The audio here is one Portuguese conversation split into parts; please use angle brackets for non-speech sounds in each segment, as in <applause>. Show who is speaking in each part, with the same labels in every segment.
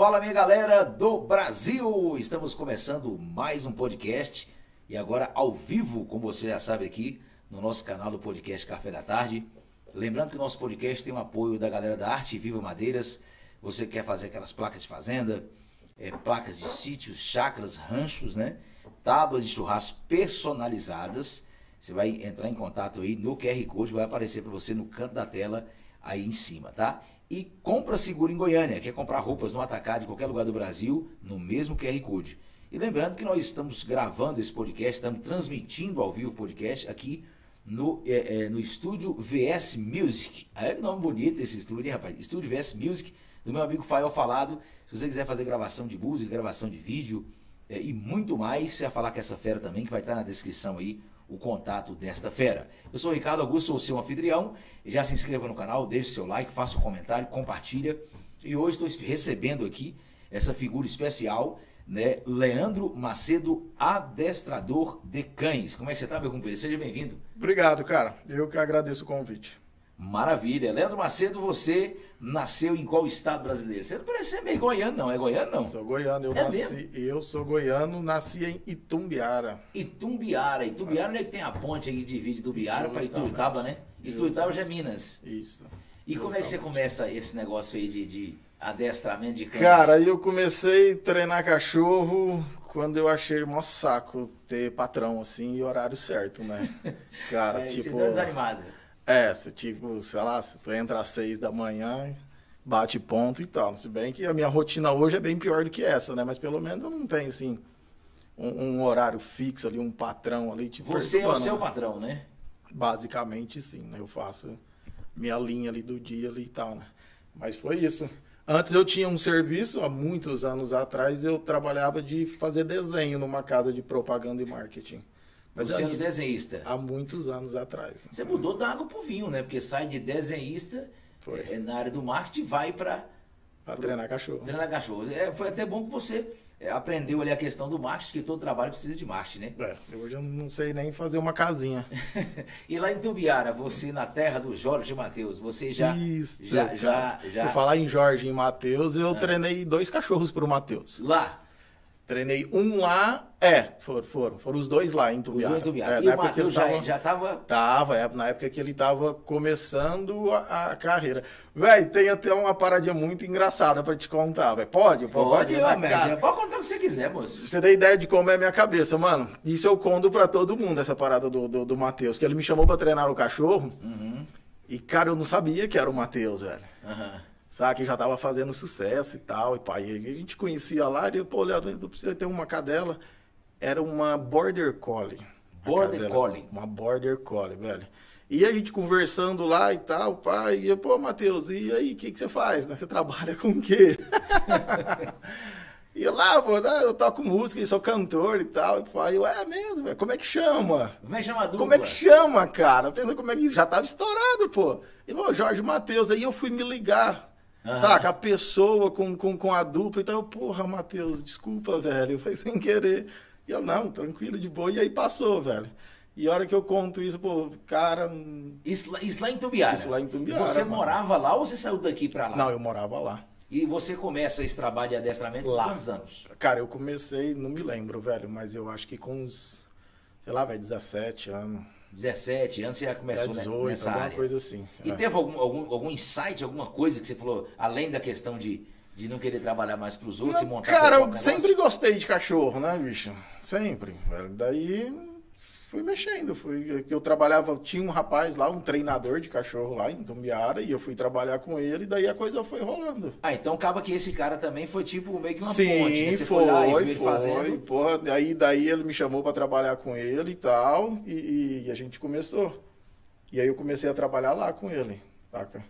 Speaker 1: Fala minha galera do Brasil! Estamos começando mais um podcast e agora ao vivo, como você já sabe aqui, no nosso canal do podcast Café da Tarde. Lembrando que o nosso podcast tem o apoio da galera da Arte Viva Madeiras. Você quer fazer aquelas placas de fazenda, é, placas de sítios, chacras, ranchos, né? Tábuas de churrasco personalizadas. Você vai entrar em contato aí no QR Code, vai aparecer para você no canto da tela aí em cima, tá? E compra seguro em Goiânia, quer comprar roupas no atacado de qualquer lugar do Brasil, no mesmo QR Code. E lembrando que nós estamos gravando esse podcast, estamos transmitindo ao vivo o podcast aqui no, é, é, no estúdio VS Music. É que nome bonito esse estúdio, hein, rapaz? Estúdio VS Music, do meu amigo Fael Falado. Se você quiser fazer gravação de música, gravação de vídeo é, e muito mais, você vai falar com essa fera também, que vai estar na descrição aí o contato desta fera. Eu sou Ricardo Augusto, sou o seu anfitrião. Já se inscreva no canal, deixe seu like, faça um comentário, compartilha. E hoje estou recebendo aqui essa figura especial, né? Leandro Macedo, adestrador de cães. Como é que você está, meu companheiro? Seja bem-vindo.
Speaker 2: Obrigado, cara. Eu que agradeço o convite.
Speaker 1: Maravilha. Leandro Macedo, você nasceu em qual estado brasileiro? Você não parece ser meio goiano, não. É goiano, não?
Speaker 2: Sou goiano. Eu,
Speaker 1: É
Speaker 2: nasci,
Speaker 1: mesmo?
Speaker 2: eu sou goiano, nasci em Itumbiara.
Speaker 1: Itumbiara. Itumbiara, onde é que tem a ponte aí que divide Itumbiara para. Ituiutaba, né? Ituiutaba já é Minas.
Speaker 2: Isso.
Speaker 1: E como é que você começa esse negócio aí de, de adestramento de cães?
Speaker 2: Cara, eu comecei a treinar cachorro quando eu achei mó saco ter patrão assim e horário certo, né? <laughs> Cara,
Speaker 1: é, você
Speaker 2: tipo.
Speaker 1: deu uma desanimada.
Speaker 2: É, você, tipo, sei lá, tu entra às seis da manhã, bate ponto e tal. Se bem que a minha rotina hoje é bem pior do que essa, né? Mas pelo menos eu não tenho, assim, um, um horário fixo ali, um patrão ali, tipo.
Speaker 1: Você é o seu
Speaker 2: né?
Speaker 1: patrão, né?
Speaker 2: Basicamente, sim, né? Eu faço minha linha ali do dia ali e tal, né? Mas foi isso. Antes eu tinha um serviço, há muitos anos atrás, eu trabalhava de fazer desenho numa casa de propaganda e marketing. Mas
Speaker 1: Você é um
Speaker 2: isso
Speaker 1: desenhista.
Speaker 2: há muitos anos atrás. né?
Speaker 1: Você mudou da água pro vinho, né? Porque sai de desenhista é, na área do marketing e vai para
Speaker 2: Pra treinar cachorro.
Speaker 1: treinar cachorros. É, foi até bom que você é, aprendeu ali a questão do marketing, que todo trabalho precisa de marketing, né?
Speaker 2: É, hoje eu não sei nem fazer uma casinha. <laughs>
Speaker 1: e lá em Tubiara, você na terra do Jorge Matheus, você já
Speaker 2: Isso,
Speaker 1: já já já
Speaker 2: Por falar em Jorge e Matheus,
Speaker 1: Ah.
Speaker 2: eu treinei dois cachorros pro Matheus.
Speaker 1: lá
Speaker 2: Treinei um lá, é, foram, foram, foram os dois lá em
Speaker 1: os
Speaker 2: Tubiara.
Speaker 1: dois em.
Speaker 2: É,
Speaker 1: e
Speaker 2: na
Speaker 1: o
Speaker 2: época que
Speaker 1: Matheus já já tava
Speaker 2: Tava, é, na época que ele tava começando a, a carreira. Véi, tem até uma paradinha muito engraçada pra te contar, velho. Pode?
Speaker 1: Pode,
Speaker 2: né,
Speaker 1: mas
Speaker 2: cara?
Speaker 1: pode contar o que você quiser, moço.
Speaker 2: Você tem ideia de como é a minha cabeça, mano? Isso eu conto pra todo mundo, essa parada do, do, do Matheus. Que ele me chamou pra treinar o cachorro.
Speaker 1: Uhum.
Speaker 2: E, cara, eu não sabia que era o Matheus, velho.
Speaker 1: Aham.
Speaker 2: Sabe, que já tava fazendo sucesso e tal. E pai, a gente conhecia lá, e ele, pô, Leandro, tu precisa ter uma cadela. Era uma Border Collie.
Speaker 1: Border
Speaker 2: cadela.
Speaker 1: Collie.
Speaker 2: Uma Border Collie, velho. E a gente conversando lá e tal, pai, e eu, pô, Matheus, e aí, o que, que você faz? Né? Você trabalha com o quê? <laughs> e eu lá, pô, né, eu toco música e sou cantor e tal. E pai, eu, é mesmo, velho, como é que chama?
Speaker 1: Como é que chama a dupla?
Speaker 2: Como é que chama, cara? Pensa como é que já tava estourado, pô. E, pô, Jorge Matheus, aí eu fui me ligar.
Speaker 1: Aham.
Speaker 2: Saca? A pessoa com, com, com a dupla. Então, eu, porra, Matheus, desculpa, velho. Foi sem querer. E eu, não, tranquilo, de boa. E aí passou, velho. E a hora que eu conto isso, pô, cara. hum,
Speaker 1: Isso, lá- isso lá em Tubiara.
Speaker 2: Isso lá em Tumbiara,
Speaker 1: E você
Speaker 2: mano.
Speaker 1: morava lá ou você saiu daqui pra lá?
Speaker 2: Não, eu morava lá.
Speaker 1: E você começa esse trabalho de adestramento
Speaker 2: Lá.
Speaker 1: quantos anos?
Speaker 2: Cara, eu comecei, não me lembro, velho, mas eu acho que com uns, sei lá, velho, 17 anos.
Speaker 1: 17 anos você já começou né,
Speaker 2: 18,
Speaker 1: nessa
Speaker 2: alguma
Speaker 1: área.
Speaker 2: coisa assim.
Speaker 1: E
Speaker 2: é.
Speaker 1: teve algum, algum, algum insight, alguma coisa que você falou, além da questão de, de não querer trabalhar mais pros outros e
Speaker 2: Não,
Speaker 1: montar
Speaker 2: cara, eu sempre
Speaker 1: negócio?
Speaker 2: gostei de cachorro, né, bicho? Sempre. velho. Daí fui mexendo. Fui, eu trabalhava, tinha um rapaz lá, um treinador de cachorro lá em Tumbiara, e eu fui trabalhar com ele, e daí a coisa foi rolando.
Speaker 1: Ah, então acaba que esse cara também foi tipo meio que uma
Speaker 2: Sim,
Speaker 1: ponte, né? Você
Speaker 2: foi,
Speaker 1: foi lá e
Speaker 2: foi.
Speaker 1: fazendo.
Speaker 2: Porra, daí, daí ele me chamou pra trabalhar com ele e tal, e, e a gente começou. E aí eu comecei a trabalhar lá com ele, saca?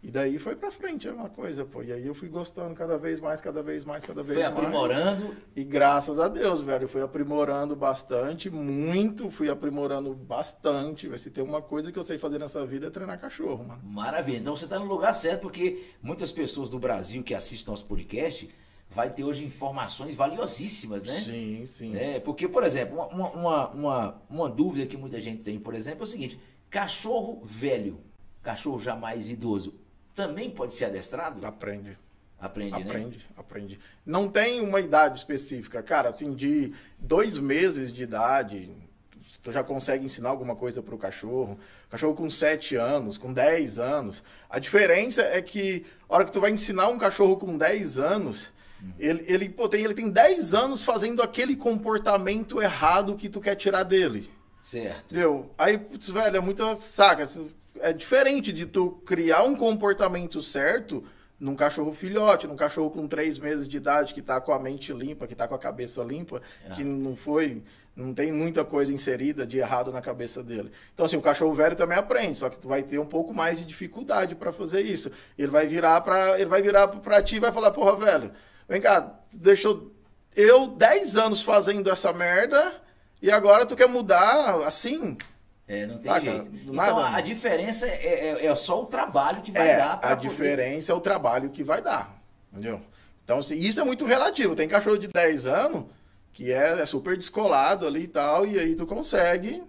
Speaker 2: E daí foi pra frente, é uma coisa, pô. E aí eu fui gostando cada vez mais, cada vez mais, cada vez
Speaker 1: Foi
Speaker 2: mais.
Speaker 1: aprimorando.
Speaker 2: E graças a Deus, velho, eu fui aprimorando bastante, muito, fui aprimorando bastante. Vai se tem uma coisa que eu sei fazer nessa vida é treinar cachorro, mano.
Speaker 1: Maravilha. Então você está no lugar certo, porque muitas pessoas do Brasil que assistem nosso podcast vai ter hoje informações valiosíssimas, né?
Speaker 2: Sim, sim.
Speaker 1: É, porque, por exemplo, uma, uma, uma, uma dúvida que muita gente tem, por exemplo, é o seguinte: cachorro velho, cachorro já mais idoso, também pode ser adestrado?
Speaker 2: Aprende.
Speaker 1: Aprende,
Speaker 2: aprende,
Speaker 1: né?
Speaker 2: Aprende, aprende. Não tem uma idade específica, cara, assim, de dois meses de idade, tu já consegue ensinar alguma coisa para o cachorro. Cachorro com 7 anos, com 10 anos. A diferença é que, a hora que tu vai ensinar um cachorro com 10 anos, uhum. ele, ele, pô, tem, ele tem 10 anos fazendo aquele comportamento errado que tu quer tirar dele.
Speaker 1: Certo.
Speaker 2: Entendeu? Aí, putz, velho, é muita saca. É diferente de tu criar um comportamento certo num cachorro filhote, num cachorro com três meses de idade que está com a mente limpa, que está com a cabeça limpa, é. que não foi, não tem muita coisa inserida de errado na cabeça dele. Então assim, o cachorro velho também aprende, só que tu vai ter um pouco mais de dificuldade para fazer isso. Ele vai virar para, ele vai virar para ti e vai falar: "Porra, velho, vem cá, deixou eu 10 anos fazendo essa merda e agora tu quer mudar assim?"
Speaker 1: É, não tem jeito. Então a, a diferença é, é, é, só o trabalho que vai
Speaker 2: é,
Speaker 1: dar
Speaker 2: A poder... diferença é o trabalho que vai dar. Entendeu? Então, assim, isso é muito relativo. Tem cachorro de 10 anos que é, é, super descolado ali e tal, e aí tu consegue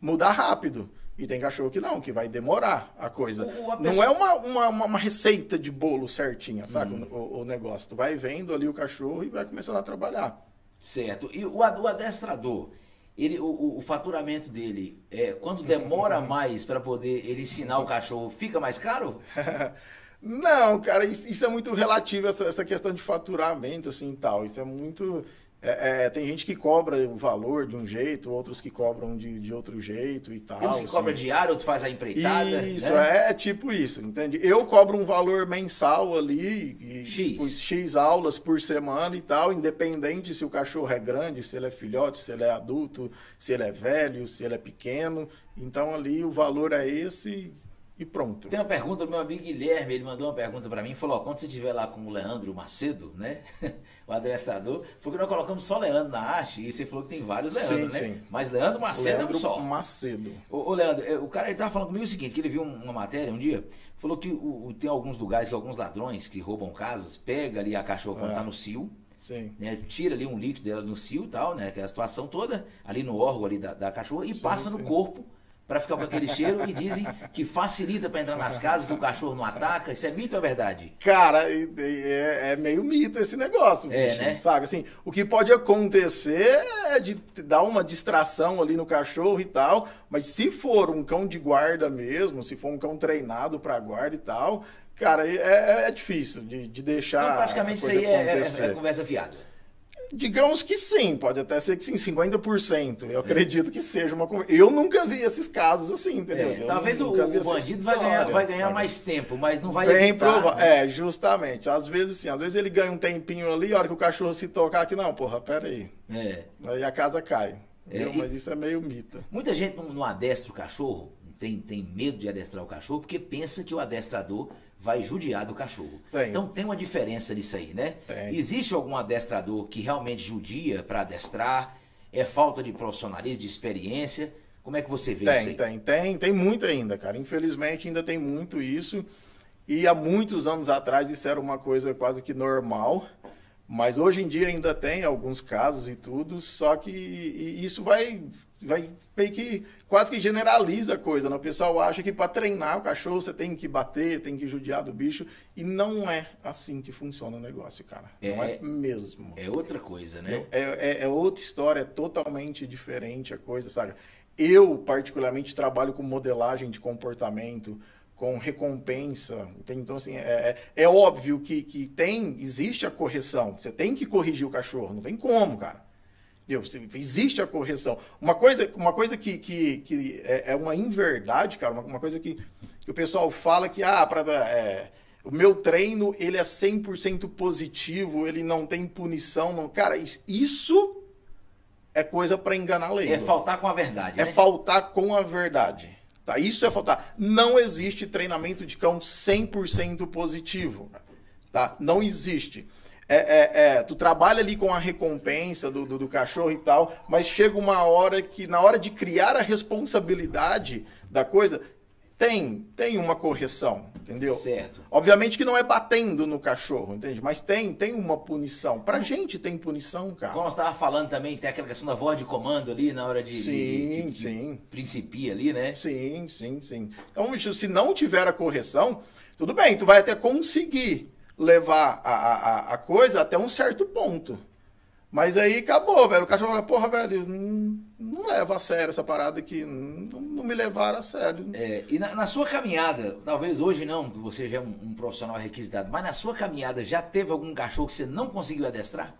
Speaker 2: mudar rápido. E tem cachorro que não, que vai demorar a coisa. O, a pessoa... Não é uma, uma, uma, receita de bolo certinha, sabe? Hum. O, o, negócio. Tu vai vendo ali o cachorro e vai começando a trabalhar.
Speaker 1: Certo. E o, o adestrador? Ele, o, o faturamento dele, é, quando demora <laughs> mais para poder ele ensinar o cachorro, fica mais caro? <laughs>
Speaker 2: Não, cara, isso, isso, é muito relativo, essa, essa questão de faturamento, assim, tal. Isso é muito... É, é, tem gente que cobra o valor de um jeito, outros que cobram de, de outro jeito e tal.
Speaker 1: Tem uns que
Speaker 2: assim.
Speaker 1: cobra diário, outros faz a empreitada.
Speaker 2: Isso, né? é, tipo isso, entende? Eu cobro um valor mensal ali, e,
Speaker 1: X.
Speaker 2: X aulas por semana e tal, independente se o cachorro é grande, se ele é filhote, se ele é adulto, se ele é velho, se ele é pequeno. Então ali o valor é esse e pronto.
Speaker 1: Tem uma pergunta do meu amigo Guilherme, ele mandou uma pergunta para mim, falou, ó, quando você estiver lá com o Leandro Macedo, né, <laughs> o adestrador, porque nós colocamos só Leandro na arte, e você falou que tem vários Leandro, sim, né? Sim. Mas Leandro Macedo Leandro é um só.
Speaker 2: Macedo.
Speaker 1: Ô, ô, Leandro, é, o cara ele tava falando comigo o seguinte, que ele viu uma matéria um dia, falou que o, tem alguns lugares que alguns ladrões que roubam casas, pega ali a cachorra quando é. tá no cio. Né, tira ali um líquido dela no cio e tal, né? Que é a situação toda, ali no órgão ali da, da cachorra, e sim, passa no corpo para ficar com aquele cheiro e dizem que facilita para entrar nas casas, que o cachorro não ataca. Isso é mito ou é verdade?
Speaker 2: Cara, é, é meio mito esse negócio,
Speaker 1: é, bicho, né?
Speaker 2: sabe? Assim, o que pode acontecer é de dar uma distração ali no cachorro e tal, mas se for um cão de guarda mesmo, se for um cão treinado para guarda e tal, cara, é, é difícil de, de deixar. Então,
Speaker 1: praticamente isso aí é, é, é conversa fiada.
Speaker 2: Digamos que sim, pode até ser que sim, 50%. Eu acredito que seja uma. Eu nunca vi esses casos assim, entendeu? É,
Speaker 1: talvez o, o bandido vai ganhar, vai ganhar mais tempo, mas não vai
Speaker 2: Bem provável. Né? É, justamente. Às vezes sim, às vezes ele ganha um tempinho ali, a hora que o cachorro se tocar aqui, não, porra, pera aí.
Speaker 1: É.
Speaker 2: Aí a casa cai. É, e... Mas isso é meio mito.
Speaker 1: Muita gente não, não adestra o cachorro, tem, tem medo de adestrar o cachorro, porque pensa que o adestrador vai judiar do cachorro. Então tem uma diferença nisso aí, né?
Speaker 2: Tem.
Speaker 1: Existe algum adestrador que realmente judia para adestrar? É falta de profissionalismo, de experiência? Como é que você vê
Speaker 2: tem,
Speaker 1: isso aí?
Speaker 2: Tem, tem, tem muito ainda, cara. Infelizmente ainda tem muito isso. E há muitos anos atrás isso era uma coisa quase que normal. Mas hoje em dia ainda tem alguns casos e tudo, só que isso vai, vai meio que quase que generaliza a coisa. Né? O pessoal acha que para treinar o cachorro você tem que bater, tem que judiar do bicho. E não é assim que funciona o negócio, cara. É, não é mesmo.
Speaker 1: É outra coisa, né?
Speaker 2: É, é, é outra história, é totalmente diferente a coisa, sabe? Eu, particularmente, trabalho com modelagem de comportamento com recompensa. Então, assim, é, é, é óbvio que, que tem, existe a correção. Você tem que corrigir o cachorro, não tem como, cara. Entendeu? Existe a correção. Uma coisa, uma coisa que, que, que é, é uma inverdade, cara, uma, uma, coisa que, que o pessoal fala que, ah, pra, é, o meu treino, ele é 100% positivo, ele não tem punição. Não... Cara, isso é coisa para enganar a lei.
Speaker 1: É faltar com a verdade,
Speaker 2: É
Speaker 1: né?
Speaker 2: faltar com a verdade. Tá? Isso é faltar. Não existe treinamento de cão 100% positivo. Tá? Não existe. É, é, é, tu trabalha ali com a recompensa do, do, do, cachorro e tal, mas chega uma hora que, na hora de criar a responsabilidade da coisa, tem, tem uma correção, entendeu?
Speaker 1: Certo.
Speaker 2: Obviamente que não é batendo no cachorro, entende? Mas tem, tem uma punição. Pra gente tem punição, cara.
Speaker 1: Como você estava falando também, tem aquela questão da voz de comando ali na hora de.
Speaker 2: Sim,
Speaker 1: de, de,
Speaker 2: sim.
Speaker 1: Principia ali, né?
Speaker 2: Sim, sim, sim. Então, se não tiver a correção, tudo bem, tu vai até conseguir. levar a, a, a coisa até um certo ponto. Mas aí acabou, velho. O cachorro fala, porra, velho, não, não leva a sério essa parada aqui. Não, não me levaram a sério.
Speaker 1: É, e na, na, sua caminhada, talvez hoje não, que você já é um, um, profissional requisitado, mas na sua caminhada já teve algum cachorro que você não conseguiu adestrar?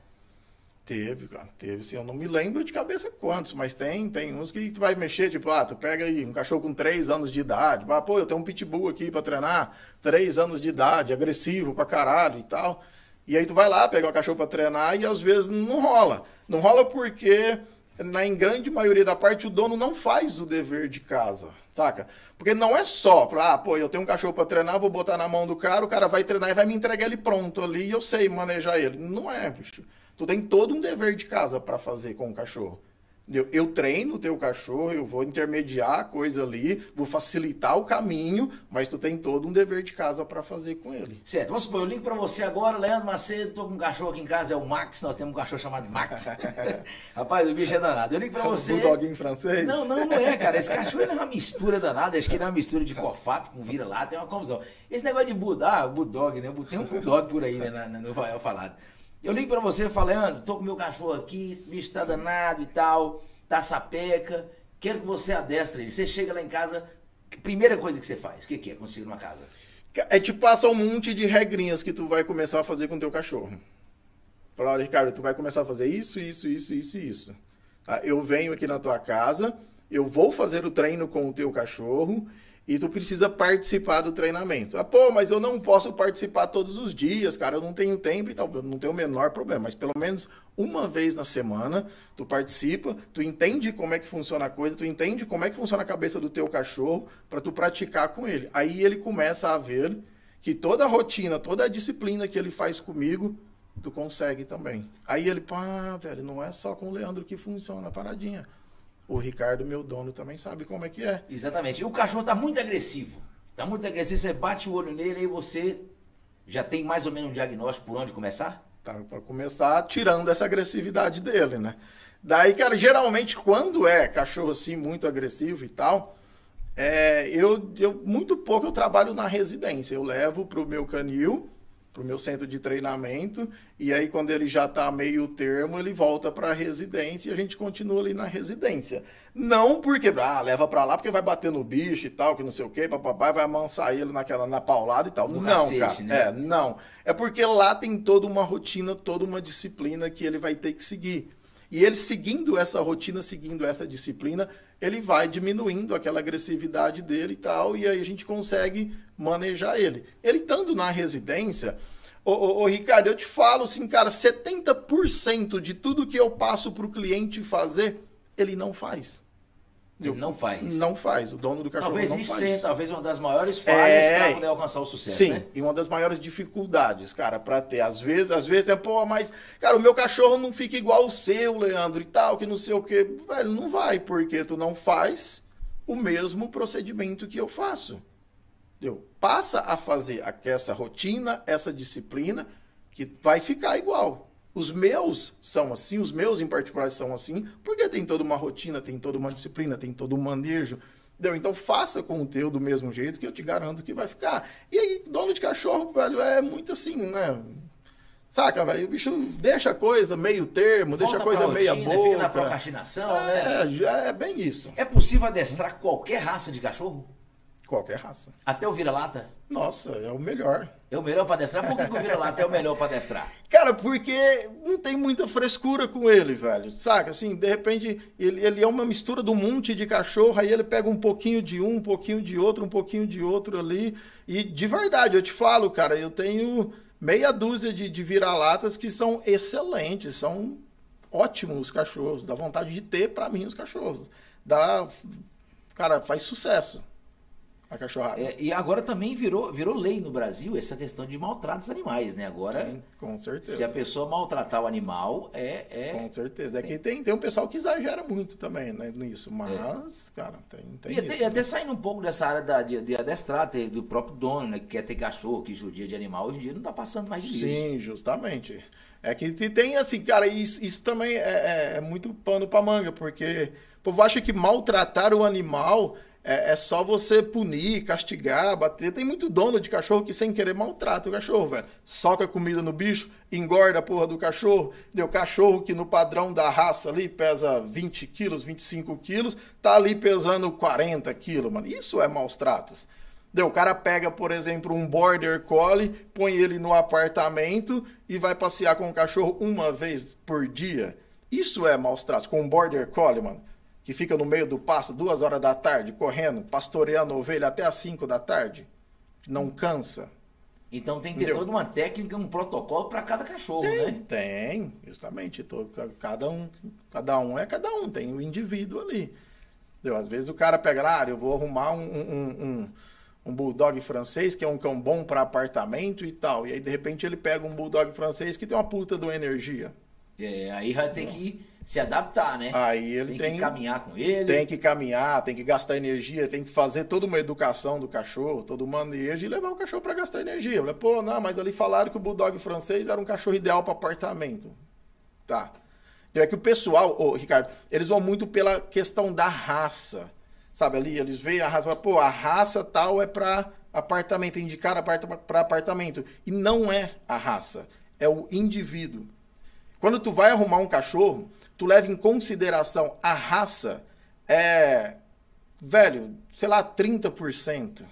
Speaker 2: Teve, cara, teve. Assim, eu não me lembro de cabeça quantos, mas tem, tem uns que tu vai mexer, tipo, ah, tu pega aí um cachorro com 3 anos de idade, ah, pô, eu tenho um pitbull aqui pra treinar, 3 anos de idade, agressivo pra caralho e tal. E aí tu vai lá, pega o cachorro para treinar e às vezes não rola. Não rola porque, na em grande maioria da parte, o dono não faz o dever de casa, saca? Porque não é só, ah, pô, eu tenho um cachorro para treinar, vou botar na mão do cara, o cara vai treinar e vai me entregar ele pronto ali e eu sei manejar ele. Não é, bicho. Tu tem todo um dever de casa para fazer com o cachorro. Eu, eu, treino o teu cachorro, eu vou intermediar a coisa ali, vou facilitar o caminho, mas tu tem todo um dever de casa para fazer com ele.
Speaker 1: Certo. Vamos supor, eu ligo para você agora, Leandro Macedo, tô com um cachorro aqui em casa, é o Max, nós temos um cachorro chamado Max. <laughs> Rapaz, o bicho é danado. Eu ligo para você...
Speaker 2: Um doguinho francês?
Speaker 1: Não, não, não é, cara. Esse cachorro é uma mistura danada, acho que ele é uma mistura de cofap com vira-lata, tem uma confusão. Esse negócio de Bulldog, ah, Bulldog, né? Tem um Bulldog por aí, né, no Rafael falado. Eu ligo para você falo, Leandro, tô com meu cachorro aqui, bicho tá danado e tal tá sapeca, quero que você adestre ele. Você chega lá em casa, primeira coisa que você faz, o que, que é quando chega numa casa?
Speaker 2: É te passa um monte de regrinhas que tu vai começar a fazer com teu cachorro. Fala, olha, Ricardo, tu vai começar a fazer isso, isso, isso, isso e isso. Tá? Eu venho aqui na tua casa, eu vou fazer o treino com o teu cachorro e tu precisa participar do treinamento. Ah, pô, mas eu não posso participar todos os dias, cara, eu não tenho tempo e tal, não tem o menor problema, mas pelo menos uma vez na semana tu participa, tu entende como é que funciona a coisa, tu entende como é que funciona a cabeça do teu cachorro para tu praticar com ele. Aí ele começa a ver que toda a rotina, toda a disciplina que ele faz comigo, tu consegue também. Aí ele, pá, velho, não é só com o Leandro que funciona a paradinha o Ricardo, meu dono, também sabe como é que é.
Speaker 1: Exatamente. E o cachorro está muito agressivo. Está muito agressivo, você bate o olho nele e você já tem mais ou menos um diagnóstico por onde começar?
Speaker 2: Tá, para começar tirando essa agressividade dele, né? Daí, cara, geralmente quando é cachorro assim muito agressivo e tal, é, eu, eu muito pouco eu trabalho na residência. Eu levo para o meu canil para o meu centro de treinamento. E aí, quando ele já está meio termo, ele volta para a residência e a gente continua ali na residência. Não porque, ah, leva para lá porque vai bater no bicho e tal, que não sei o quê, papai vai amansar ele naquela, na paulada e tal. Não, cacete, cara. Né? É, não. É porque lá tem toda uma rotina, toda uma disciplina que ele vai ter que seguir. E ele seguindo essa rotina, seguindo essa disciplina, ele vai diminuindo aquela agressividade dele e tal, e aí a gente consegue manejar ele. Ele estando na residência, ô, ô, ô, Ricardo, eu te falo assim, cara, 70% de tudo que eu passo para o cliente fazer, ele não faz.
Speaker 1: Ele não faz.
Speaker 2: Não faz. O dono do cachorro
Speaker 1: talvez
Speaker 2: não
Speaker 1: isso
Speaker 2: faz.
Speaker 1: Seja, talvez uma das maiores falhas é... para poder alcançar o sucesso.
Speaker 2: Sim,
Speaker 1: né?
Speaker 2: e uma das maiores dificuldades, cara, para ter. Às vezes, às vezes, tem, pô, mas, cara, o meu cachorro não fica igual o seu, Leandro, e tal, que não sei o quê. Velho, não vai, porque tu não faz o mesmo procedimento que eu faço. Entendeu? Passa a fazer essa rotina, essa disciplina, que vai ficar igual. Os meus são assim, os meus em particular são assim, porque tem toda uma rotina, tem toda uma disciplina, tem todo um manejo. Entendeu? Então faça com o teu do mesmo jeito que eu te garanto que vai ficar. E aí, dono de cachorro, velho, é muito assim, né? Saca, velho? O bicho deixa a coisa meio termo, Volta deixa a coisa meia boca. Fica
Speaker 1: na procrastinação,
Speaker 2: é, né? Já é bem isso.
Speaker 1: É possível adestrar qualquer raça de cachorro?
Speaker 2: Qualquer raça.
Speaker 1: Até o vira-lata?
Speaker 2: Nossa, é o melhor.
Speaker 1: É o melhor para adestrar? Por que, que o vira-lata é o melhor para adestrar? <laughs>
Speaker 2: Cara, porque não tem muita frescura com ele, velho. Saca? Assim, de repente, ele, ele é uma mistura de um monte de cachorro, aí ele pega um pouquinho de um, um pouquinho de outro, um pouquinho de outro ali. E de verdade, eu te falo, cara, eu tenho meia dúzia de, de vira-latas que são excelentes, são ótimos os cachorros. Dá vontade de ter para mim os cachorros. Dá. Cara, faz sucesso a cachorrada.
Speaker 1: É, e agora também virou, virou lei no Brasil essa questão de maltratos animais, né? Agora, Sim,
Speaker 2: com certeza.
Speaker 1: se a pessoa maltratar o animal, é... é...
Speaker 2: Com certeza. É que tem, tem um pessoal que exagera muito também né, nisso, mas, é. cara, tem, tem
Speaker 1: e
Speaker 2: isso.
Speaker 1: Até, né? até saindo um pouco dessa área da, de, de do próprio dono, né? Que quer ter cachorro, que judia de animal, hoje em dia não tá passando mais disso.
Speaker 2: Sim, justamente. É que tem assim, cara, isso, isso também é, é, é muito pano pra manga, porque o povo acha que maltratar o animal é, é, só você punir, castigar, bater. Tem muito dono de cachorro que sem querer maltrata o cachorro, velho. Soca comida no bicho, engorda a porra do cachorro. Deu cachorro que no padrão da raça ali pesa 20 quilos, 25 quilos, tá ali pesando 40 quilos, mano. Isso é maus tratos. Deu, o cara pega, por exemplo, um border collie, põe ele no apartamento e vai passear com o cachorro uma vez por dia. Isso é maus tratos, com um border collie, mano que fica no meio do pasto duas horas da tarde, correndo, pastoreando ovelha até as cinco da tarde, não cansa.
Speaker 1: Então tem que ter Entendeu? toda uma técnica, um protocolo para cada cachorro,
Speaker 2: tem,
Speaker 1: né?
Speaker 2: Tem, justamente. Todo, cada, um, cada um é cada um, tem um indivíduo ali. Entendeu? Às vezes o cara pega lá, ah, eu vou arrumar um, um, um, um bulldog francês, que é um cão bom para apartamento e tal. E aí, de repente, ele pega um bulldog francês que tem uma puta de uma energia.
Speaker 1: É, aí vai ter que se adaptar, né?
Speaker 2: Aí ele tem,
Speaker 1: tem, que caminhar com ele.
Speaker 2: Tem que caminhar, tem que gastar energia, tem que fazer toda uma educação do cachorro, todo o manejo e levar o cachorro para gastar energia. Falei, pô, não, mas ali falaram que o bulldog francês era um cachorro ideal para apartamento. Tá. É que o pessoal, ô, Ricardo, eles vão muito pela questão da raça. Sabe ali, eles veem a raça, pô, a raça tal é para apartamento, indicar para apartamento. E não é a raça, é o indivíduo. Quando tu vai arrumar um cachorro, tu leva em consideração a raça, é, velho, sei lá, 30%.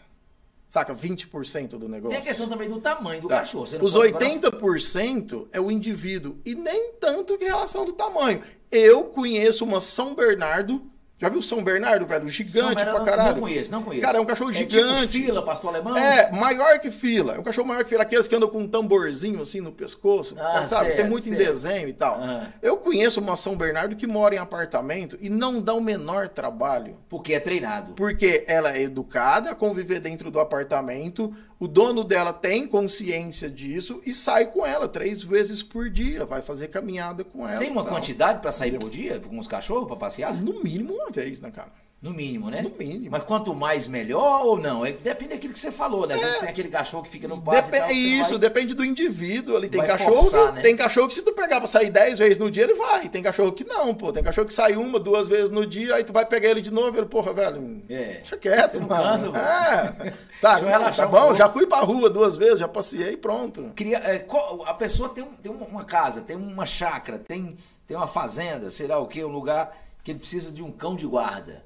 Speaker 2: Saca? 20% do negócio.
Speaker 1: Tem a questão também do tamanho do tá. cachorro.
Speaker 2: Os 80% agora... é o indivíduo. E nem tanto em relação do tamanho. Eu conheço uma São Bernardo já viu São Bernardo, velho? Gigante pra caralho.
Speaker 1: Não conheço, não conheço.
Speaker 2: Cara, é um cachorro é tipo gigante.
Speaker 1: Tipo fila, pastor alemão?
Speaker 2: É, maior que fila. É um cachorro maior que fila. Aqueles que andam com um tamborzinho assim no pescoço. Ah, sabe? Certo, Tem muito certo. em desenho e tal. Ah. Eu conheço uma São Bernardo que mora em apartamento e não dá o menor trabalho.
Speaker 1: Porque é treinado.
Speaker 2: Porque ela é educada a conviver dentro do apartamento o dono dela tem consciência disso e sai com ela três vezes por dia, vai fazer caminhada com ela.
Speaker 1: Tem uma quantidade para sair por dia com os cachorros para passear?
Speaker 2: No mínimo uma vez, né, cara?
Speaker 1: No mínimo, né?
Speaker 2: No mínimo.
Speaker 1: Mas quanto mais melhor ou não? É, depende daquilo que você falou, né? Às é. vezes tem aquele cachorro que fica no passo
Speaker 2: Dep Isso, vai... depende do indivíduo. Ali tem cachorro, forçar, né? tem cachorro que se tu pegar pra sair 10 vezes no dia, ele vai. Tem cachorro que não, pô. Tem cachorro que sai uma, duas vezes no dia, aí tu vai pegar ele de novo, ele, porra, velho, é. deixa quieto, mano. Cansa, é. Sabe? <laughs> tá bom, um já fui pra rua duas vezes, já passei pronto.
Speaker 1: Queria, é, a pessoa tem, tem uma casa, tem uma chácara, tem, tem uma fazenda, sei lá o que, um lugar que ele precisa de um cão de guarda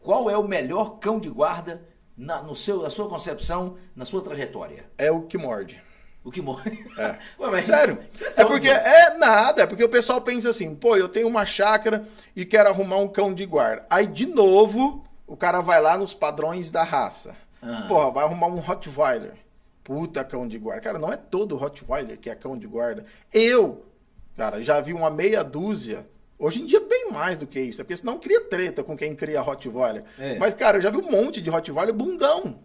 Speaker 1: qual é o melhor cão de guarda na, no seu, na sua concepção, na sua trajetória?
Speaker 2: É o que morde.
Speaker 1: O que morde?
Speaker 2: É. <laughs> Ué, mas... Sério? É porque é nada, é porque o pessoal pensa assim, pô, eu tenho uma chácara e quero arrumar um cão de guarda. Aí, de novo, o cara vai lá nos padrões da raça. Ah. Porra, vai arrumar um Rottweiler. Puta cão de guarda. Cara, não é todo Rottweiler que é cão de guarda. Eu, cara, já vi uma meia dúzia Hoje em dia, bem mais do que isso, é porque senão cria treta com quem cria Rottweiler. É. Mas, cara, eu já vi um monte de Rottweiler bundão.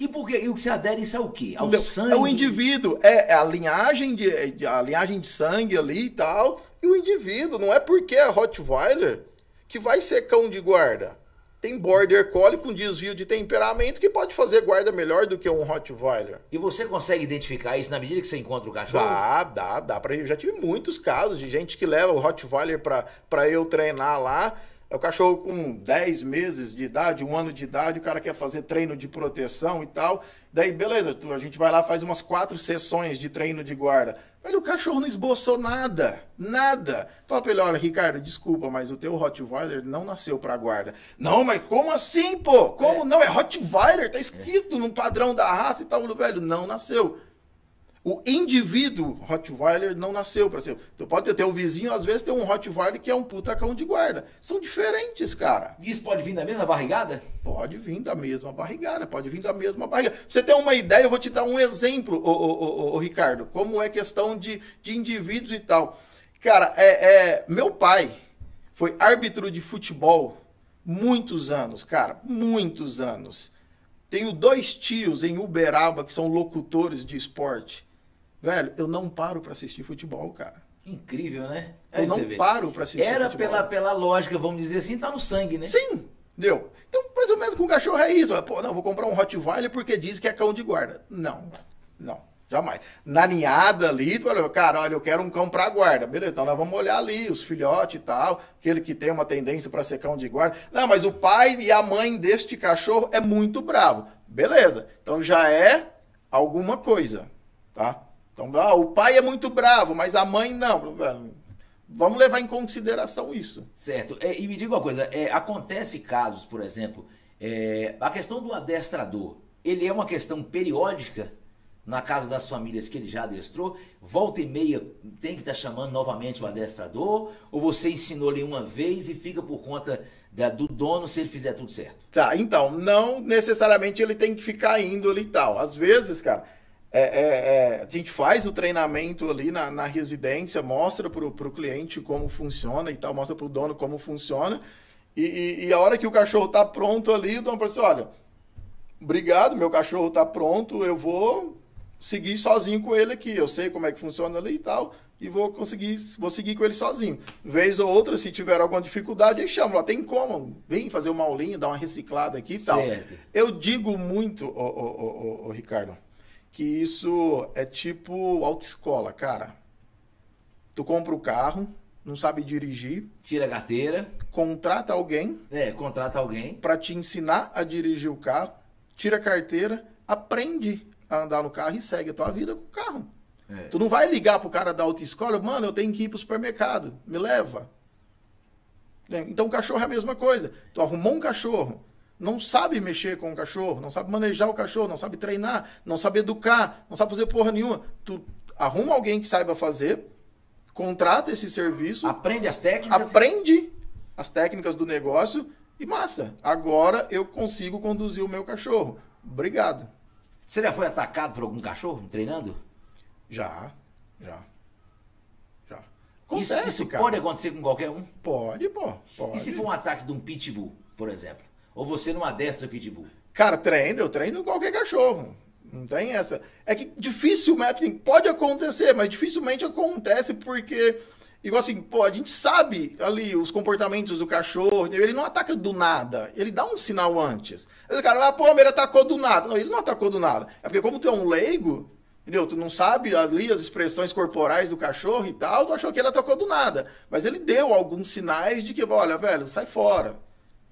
Speaker 1: E, porque, e o que se adere isso é o quê? Ao sangue?
Speaker 2: É o indivíduo, é, é a linhagem de, a linhagem de sangue ali e tal. E o indivíduo, não é porque é Rottweiler que vai ser cão de guarda tem border collie com desvio de temperamento que pode fazer guarda melhor do que um Rottweiler.
Speaker 1: E você consegue identificar isso na medida que você encontra o cachorro?
Speaker 2: Dá, dá, dá para eu já tive muitos casos de gente que leva o Rottweiler para eu treinar lá. É o cachorro com 10 meses de idade, um ano de idade, o cara quer fazer treino de proteção e tal. Daí, beleza, a gente vai lá, faz umas quatro sessões de treino de guarda. Mas o cachorro não esboçou nada, nada. Fala pra ele, olha, Ricardo, desculpa, mas o teu Rottweiler não nasceu pra guarda. Não, mas como assim, pô? Como é. não? É Rottweiler, tá escrito é. no padrão da raça e tal, velho. Não nasceu. O indivíduo Rottweiler não nasceu para ser. Tu pode ter o vizinho, às vezes tem um Rottweiler que é um puta cão de guarda. São diferentes, cara.
Speaker 1: Isso pode vir da mesma barrigada?
Speaker 2: Pode vir da mesma barrigada, pode vir da mesma barrigada. Pra você ter uma ideia, eu vou te dar um exemplo, ô, ô, ô, ô Ricardo, como é questão de, de indivíduos e tal. Cara, é, é, meu pai foi árbitro de futebol muitos anos, cara, muitos anos. Tenho dois tios em Uberaba que são locutores de esporte. Velho, eu não paro para assistir futebol, cara.
Speaker 1: Incrível, né?
Speaker 2: eu não paro para assistir
Speaker 1: Era
Speaker 2: futebol.
Speaker 1: Pela, pela lógica, vamos dizer assim, tá no sangue, né?
Speaker 2: Sim, deu. Então, mais ou menos com cachorro é isso. Pô, não, vou comprar um Rottweiler porque diz que é cão de guarda. Não, não. Jamais. Na ninhada ali, tu fala, cara, olha, eu quero um cão pra guarda. Beleza, então nós vamos olhar ali os filhotes e tal, aquele que tem uma tendência para ser cão de guarda. Não, mas o pai e a mãe deste cachorro é muito bravo. Beleza, então já é alguma coisa, tá? Então, ah, o pai é muito bravo, mas a mãe não. Vamos levar em consideração isso.
Speaker 1: Certo. É, e me diga uma coisa, é, acontece casos, por exemplo, é, a questão do adestrador, ele é uma questão periódica na casa das famílias que ele já adestrou? Volta e meia tem que estar tá chamando novamente o adestrador? Ou você ensinou ele uma vez e fica por conta da, do dono se ele fizer tudo certo?
Speaker 2: Tá, então, não necessariamente ele tem que ficar indo ali e tal. Às vezes, cara é, é, é, a gente faz o treinamento ali na, na residência, mostra para o cliente como funciona e tal, mostra para o dono como funciona. E, e, e, a hora que o cachorro está pronto ali, o dono fala assim: olha, obrigado, meu cachorro está pronto, eu vou seguir sozinho com ele aqui. Eu sei como é que funciona ali e tal, e vou conseguir, vou seguir com ele sozinho. Vez ou outra, se tiver alguma dificuldade, eu chamo lá, tem como, vem fazer uma aulinha, dar uma reciclada aqui e tal. Eu digo muito, ô, ô, ô, ô Ricardo que isso é tipo autoescola, cara. Tu compra o carro, não sabe dirigir.
Speaker 1: Tira a carteira.
Speaker 2: Contrata alguém.
Speaker 1: É, contrata alguém.
Speaker 2: Para te ensinar a dirigir o carro. Tira a carteira, aprende a andar no carro e segue a tua vida com o carro. É. Tu não vai ligar pro cara da autoescola, mano, eu tenho que ir pro supermercado, me leva. Então o cachorro é a mesma coisa. Tu arrumou um cachorro, não sabe mexer com o cachorro, não sabe manejar o cachorro, não sabe treinar, não sabe educar, não sabe fazer porra nenhuma. Tu arruma alguém que saiba fazer, contrata esse serviço.
Speaker 1: Aprende as técnicas.
Speaker 2: Aprende as técnicas do negócio e massa. Agora eu consigo conduzir o meu cachorro. Obrigado.
Speaker 1: Você já foi atacado por algum cachorro treinando?
Speaker 2: Já, já. Já.
Speaker 1: Acontece, isso, isso pode acontecer com qualquer um?
Speaker 2: Pode, pô. Pode.
Speaker 1: E se for um ataque de um pitbull, por exemplo? Ou você não adestra pitbull?
Speaker 2: Cara, treino, eu treino qualquer cachorro. Não tem essa. É que dificilmente, pode acontecer, mas dificilmente acontece porque, igual assim, pô, a gente sabe ali os comportamentos do cachorro, ele não ataca do nada, ele dá um sinal antes. Aí o cara, ah, pô, ele atacou do nada. Não, ele não atacou do nada. É porque como tu é um leigo, entendeu? Tu não sabe ali as expressões corporais do cachorro e tal, tu achou que ele atacou do nada. Mas ele deu alguns sinais de que, olha, velho, sai fora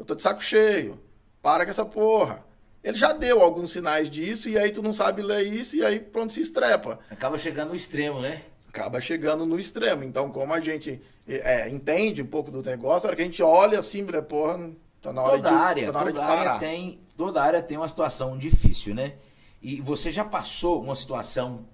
Speaker 2: eu tô de saco cheio. Para com essa porra. Ele já deu alguns sinais disso e aí tu não sabe ler isso e aí pronto se estrepa.
Speaker 1: Acaba chegando no extremo, né?
Speaker 2: Acaba chegando no extremo. Então, como a gente é, entende um pouco do negócio, a hora que a gente olha assim, porra, tá na hora
Speaker 1: toda
Speaker 2: de,
Speaker 1: área,
Speaker 2: tá hora
Speaker 1: toda
Speaker 2: de parar.
Speaker 1: área tem Toda área tem uma situação difícil, né? E você já passou uma situação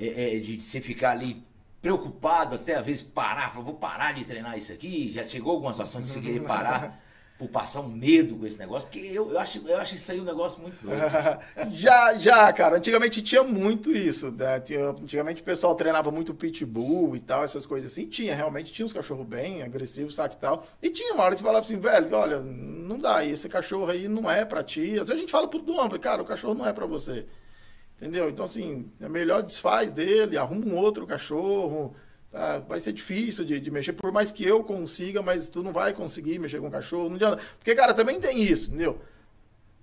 Speaker 1: é, é, de você ficar ali preocupado até às vezes parar, falar, vou parar de treinar isso aqui? Já chegou alguma situação de você querer parar? <laughs> por passar um medo com esse negócio, porque eu, eu, acho, eu acho isso aí um negócio muito doido. <laughs>
Speaker 2: já, já, cara. Antigamente tinha muito isso. Né? Antigamente o pessoal treinava muito pitbull e tal, essas coisas assim. Tinha, realmente tinha uns cachorros bem agressivos, sabe e tal. E tinha uma hora que você falava assim, velho, olha, não dá, esse cachorro aí não é pra ti. Às vezes a gente fala pro dono, cara, o cachorro não é pra você. Entendeu? Então, assim, é melhor desfaz dele, arruma um outro cachorro ah, vai ser difícil de, de, mexer, por mais que eu consiga, mas tu não vai conseguir mexer com o cachorro. Não adianta. Porque, cara, também tem isso, entendeu?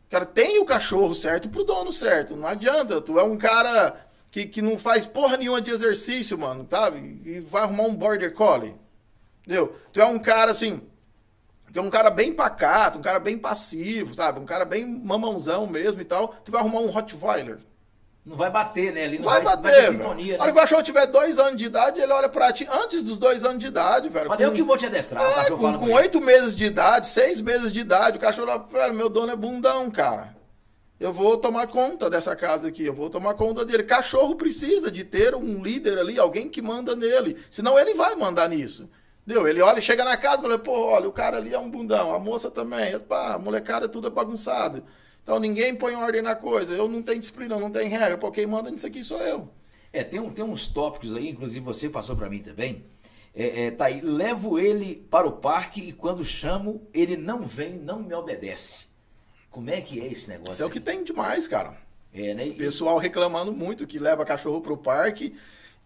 Speaker 2: Cara, tem o cachorro certo pro dono certo. Não adianta. Tu é um cara que, que não faz porra nenhuma de exercício, mano, sabe? E vai arrumar um border collie. Entendeu? Tu é um cara assim. Tu é um cara bem pacato, um cara bem passivo, sabe? Um cara bem mamãozão mesmo e tal. Tu vai arrumar um Rottweiler.
Speaker 1: Não vai bater, né? Ele não
Speaker 2: vai,
Speaker 1: vai,
Speaker 2: bater, vai
Speaker 1: sintonia. Né?
Speaker 2: A hora que o cachorro tiver dois anos de idade, ele olha pra ti antes dos dois anos de idade, velho.
Speaker 1: Mas com... eu que vou te adestrar.
Speaker 2: É, com oito meses de idade, seis meses de idade, o cachorro velho, meu dono é bundão, cara. Eu vou tomar conta dessa casa aqui, eu vou tomar conta dele. Cachorro precisa de ter um líder ali, alguém que manda nele. Senão ele vai mandar nisso. Entendeu? Ele olha, chega na casa e fala, pô, olha, o cara ali é um bundão, a moça também, pá, a molecada é tudo bagunçado. Então ninguém põe ordem na coisa. Eu não tenho disciplina, não tenho regra. Pô, quem manda nisso aqui sou eu.
Speaker 1: É, tem, um, tem uns tópicos aí, inclusive você passou para mim também. É, é, tá aí, levo ele para o parque e quando chamo, ele não vem, não me obedece. Como é que é esse negócio? Isso
Speaker 2: é o que tem demais, cara.
Speaker 1: É, né?
Speaker 2: Pessoal reclamando muito que leva cachorro pro parque,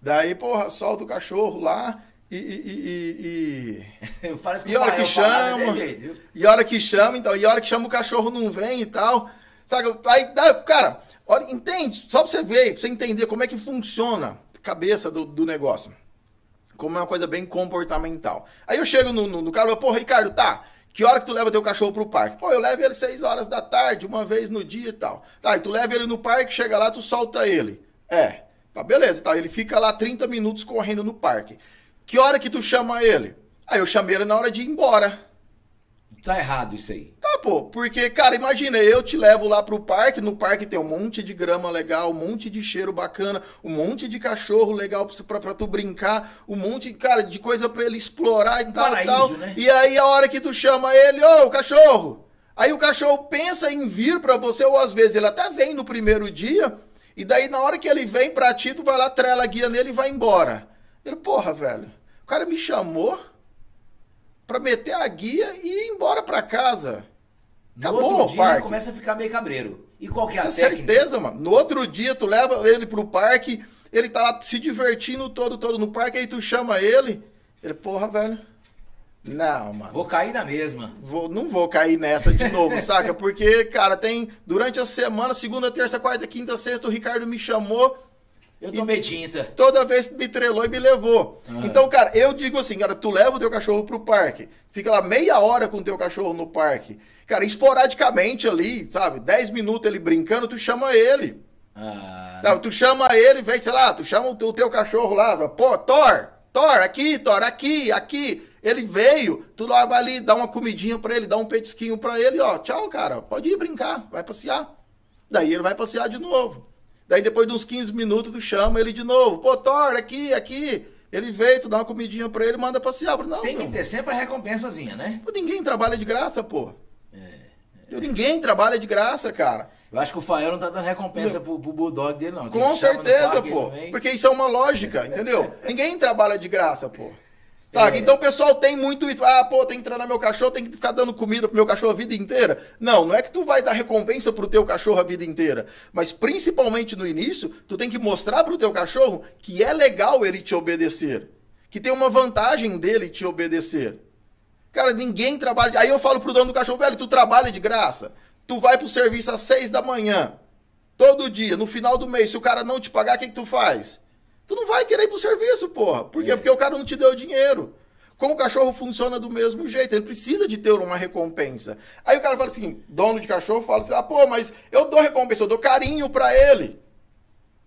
Speaker 2: daí, porra, solta o cachorro lá, e, e,
Speaker 1: e, Parece que
Speaker 2: e <laughs> hora que chama, e hora que chama, então, e hora que chama o cachorro não vem e tal. Sabe? Aí, cara, olha, entende? Só pra você ver, pra você entender como é que funciona a cabeça do, do negócio. Como é uma coisa bem comportamental. Aí eu chego no, no, no cara e falo, pô, Ricardo, tá. Que hora que tu leva teu cachorro pro parque? Pô, eu levo ele 6 horas da tarde, uma vez no dia e tal. Tá, e tu leva ele no parque, chega lá, tu solta ele. É. Tá, beleza, tá. Ele fica lá 30 minutos correndo no parque. Que hora que tu chama ele? Aí eu chamei ele na hora de ir embora.
Speaker 1: Tá errado isso aí.
Speaker 2: Tá, pô, porque, cara, imagina, eu te levo lá pro parque, no parque tem um monte de grama legal, um monte de cheiro bacana, um monte de cachorro legal pra, pra, tu brincar, um monte, cara, de coisa pra ele explorar e tal,
Speaker 1: paraíso,
Speaker 2: tal.
Speaker 1: né?
Speaker 2: E aí a hora que tu chama ele, ô, cachorro, aí o cachorro pensa em vir pra você, ou às vezes ele até vem no primeiro dia, e daí na hora que ele vem pra ti, tu vai lá, trela a guia nele e vai embora. Ele, porra, velho, cara me chamou pra meter a guia e ir embora pra casa.
Speaker 1: No
Speaker 2: Acabou
Speaker 1: outro
Speaker 2: o
Speaker 1: dia
Speaker 2: parque.
Speaker 1: ele começa a ficar meio cabreiro. E qual que é a
Speaker 2: é
Speaker 1: técnica?
Speaker 2: certeza, mano. No outro dia, tu leva ele pro parque, ele tá lá se divertindo todo, todo no parque, aí tu chama ele. Ele, porra, velho. Não, mano.
Speaker 1: Vou cair na mesma.
Speaker 2: Vou- não vou cair nessa de novo, <laughs> saca? Porque, cara, tem. Durante a semana, segunda, terça, quarta, quinta, sexta, o Ricardo me chamou.
Speaker 1: Eu tomei tinta.
Speaker 2: Toda vez me trelou e me levou.
Speaker 1: Ah.
Speaker 2: Então, cara, eu digo assim, cara, tu leva o teu cachorro pro parque, fica lá meia hora com o teu cachorro no parque. Cara, esporadicamente ali, sabe? 10 minutos ele brincando, tu chama ele.
Speaker 1: Ah,
Speaker 2: Tá, tu chama ele, vem, sei lá, tu chama o teu, o teu cachorro lá, pô, Thor, Thor, aqui, Thor, aqui, aqui. Ele veio, tu lá vai ali, dá uma comidinha pra ele, dá um petisquinho pra ele, ó, tchau, cara, pode ir brincar, vai passear. Daí ele vai passear de novo. Daí depois de uns 15 minutos tu chama ele de novo, pô, Thor, aqui, aqui. Ele veio, tu dá uma comidinha pra ele, manda passear. Não,
Speaker 1: tem que ter sempre a recompensazinha, né?
Speaker 2: pô, ninguém trabalha de graça, pô. Ninguém trabalha de graça, cara.
Speaker 1: Eu acho que o Fael não tá dando recompensa pro, pro Bulldog dele, não.
Speaker 2: Com certeza, pô. Porque isso é uma lógica, entendeu? <laughs> Ninguém trabalha de graça, pô. Sabe? Então o pessoal tem muito isso. Ah, pô, tem que treinar meu cachorro, tem que ficar dando comida pro meu cachorro a vida inteira. Não, não é que tu vai dar recompensa pro teu cachorro a vida inteira. Mas principalmente no início, tu tem que mostrar pro teu cachorro que é legal ele te obedecer. Que tem uma vantagem dele te obedecer. Cara, ninguém trabalha. Aí eu falo pro dono do cachorro, velho, tu trabalha de graça. Tu vai pro serviço às seis da manhã. Todo dia, no final do mês, se o cara não te pagar, o que, que tu faz? Tu não vai querer ir pro serviço, porra. Por quê?
Speaker 1: É.
Speaker 2: Porque o cara não te deu dinheiro. Com o cachorro funciona do mesmo jeito, ele precisa de ter uma recompensa. Aí o cara fala assim, dono de cachorro fala assim, ah, pô, mas eu dou recompensa, eu dou carinho pra ele.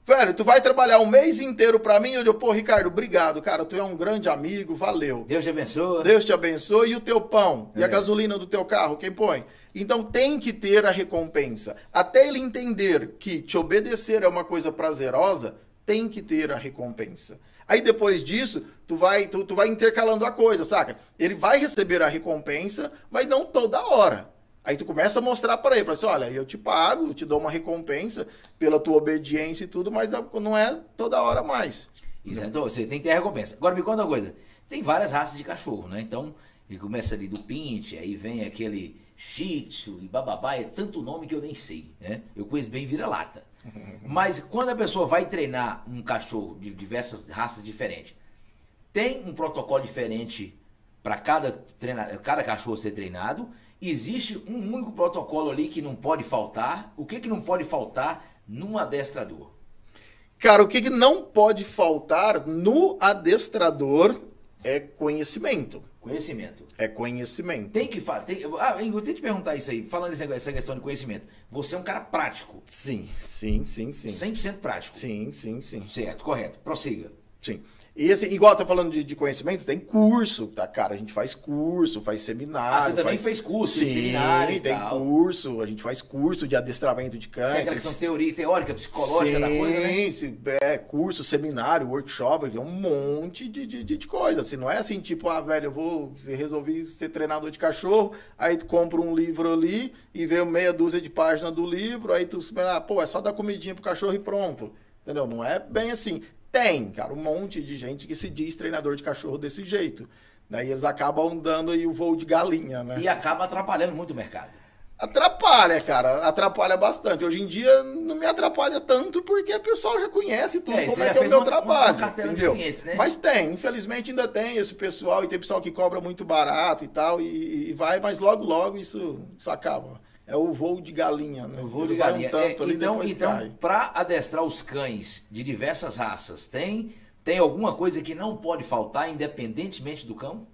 Speaker 2: Velho, tu vai trabalhar um mês inteiro pra mim, eu digo, pô, Ricardo, obrigado, cara, tu é um grande amigo, valeu.
Speaker 1: Deus te abençoe.
Speaker 2: Deus te abençoe. E o teu pão? E a
Speaker 1: É.
Speaker 2: gasolina do teu carro? Quem põe? Então tem que ter a recompensa. Até ele entender que te obedecer é uma coisa prazerosa, tem que ter a recompensa. Aí depois disso, tu vai, tu, tu vai intercalando a coisa, saca? Ele vai receber a recompensa, mas não toda hora. Aí tu começa a mostrar para ele, para assim, olha, eu te pago, eu te dou uma recompensa pela tua obediência e tudo, mas não é toda hora mais.
Speaker 1: Isso, então você tem que ter a recompensa. Agora me conta uma coisa. Tem várias raças de cachorro, né? Então, ele começa ali do pinte, aí vem aquele shih tzu e bababá, é tanto nome que eu nem sei, né? Eu conheço bem vira-lata. <laughs> Mas quando a pessoa vai treinar um cachorro de diversas raças diferentes, tem um protocolo diferente para cada, treina, cada cachorro ser treinado. Existe um único protocolo ali que não pode faltar. O que, que não pode faltar num adestrador?
Speaker 2: Cara, o que, que não pode faltar no adestrador é conhecimento.
Speaker 1: Conhecimento.
Speaker 2: É conhecimento.
Speaker 1: Tem que falar. Ah, eu que te perguntar isso aí, falando essa, essa questão de conhecimento. Você é um cara prático.
Speaker 2: Sim, sim, sim, sim.
Speaker 1: 100% prático.
Speaker 2: Sim, sim, sim.
Speaker 1: Certo, correto. Prossiga.
Speaker 2: Sim. E assim, igual tá falando de, de conhecimento, tem curso, tá, cara? A gente faz curso, faz seminário.
Speaker 1: Ah, você também
Speaker 2: faz...
Speaker 1: fez curso,
Speaker 2: Sim,
Speaker 1: seminário
Speaker 2: tem
Speaker 1: tal.
Speaker 2: curso, a gente faz curso de adestramento de
Speaker 1: Tem aquela
Speaker 2: cães.
Speaker 1: questão teoria, teórica, psicológica da coisa, né?
Speaker 2: Sim, sim, é, curso, seminário, workshop, é um monte de, de, de, coisa. Assim, não é assim, tipo, ah, velho, eu vou resolvi ser treinador de cachorro, aí tu compra um livro ali e vê meia dúzia de páginas do livro, aí tu, ah, pô, é só dar comidinha pro cachorro e pronto. Entendeu? Não é bem assim. Tem, cara, um monte de gente que se diz treinador de cachorro desse jeito. Daí eles acabam dando aí o voo de galinha, né?
Speaker 1: E acaba atrapalhando muito o mercado.
Speaker 2: Atrapalha, cara. Atrapalha bastante. Hoje em dia não me atrapalha tanto porque o pessoal já conhece tudo
Speaker 1: É,
Speaker 2: como é que é o meu
Speaker 1: uma-
Speaker 2: trabalho.
Speaker 1: uma
Speaker 2: entendeu?
Speaker 1: clientes, né?
Speaker 2: Mas tem, infelizmente ainda tem esse pessoal e tem pessoal que cobra muito barato e tal, e, e vai, mas logo, logo isso, isso acaba. É o voo de galinha, né?
Speaker 1: O voo de
Speaker 2: Ele
Speaker 1: galinha.
Speaker 2: Um
Speaker 1: É, então, então para adestrar os cães de diversas raças, tem, tem alguma coisa que não pode faltar, independentemente do cão?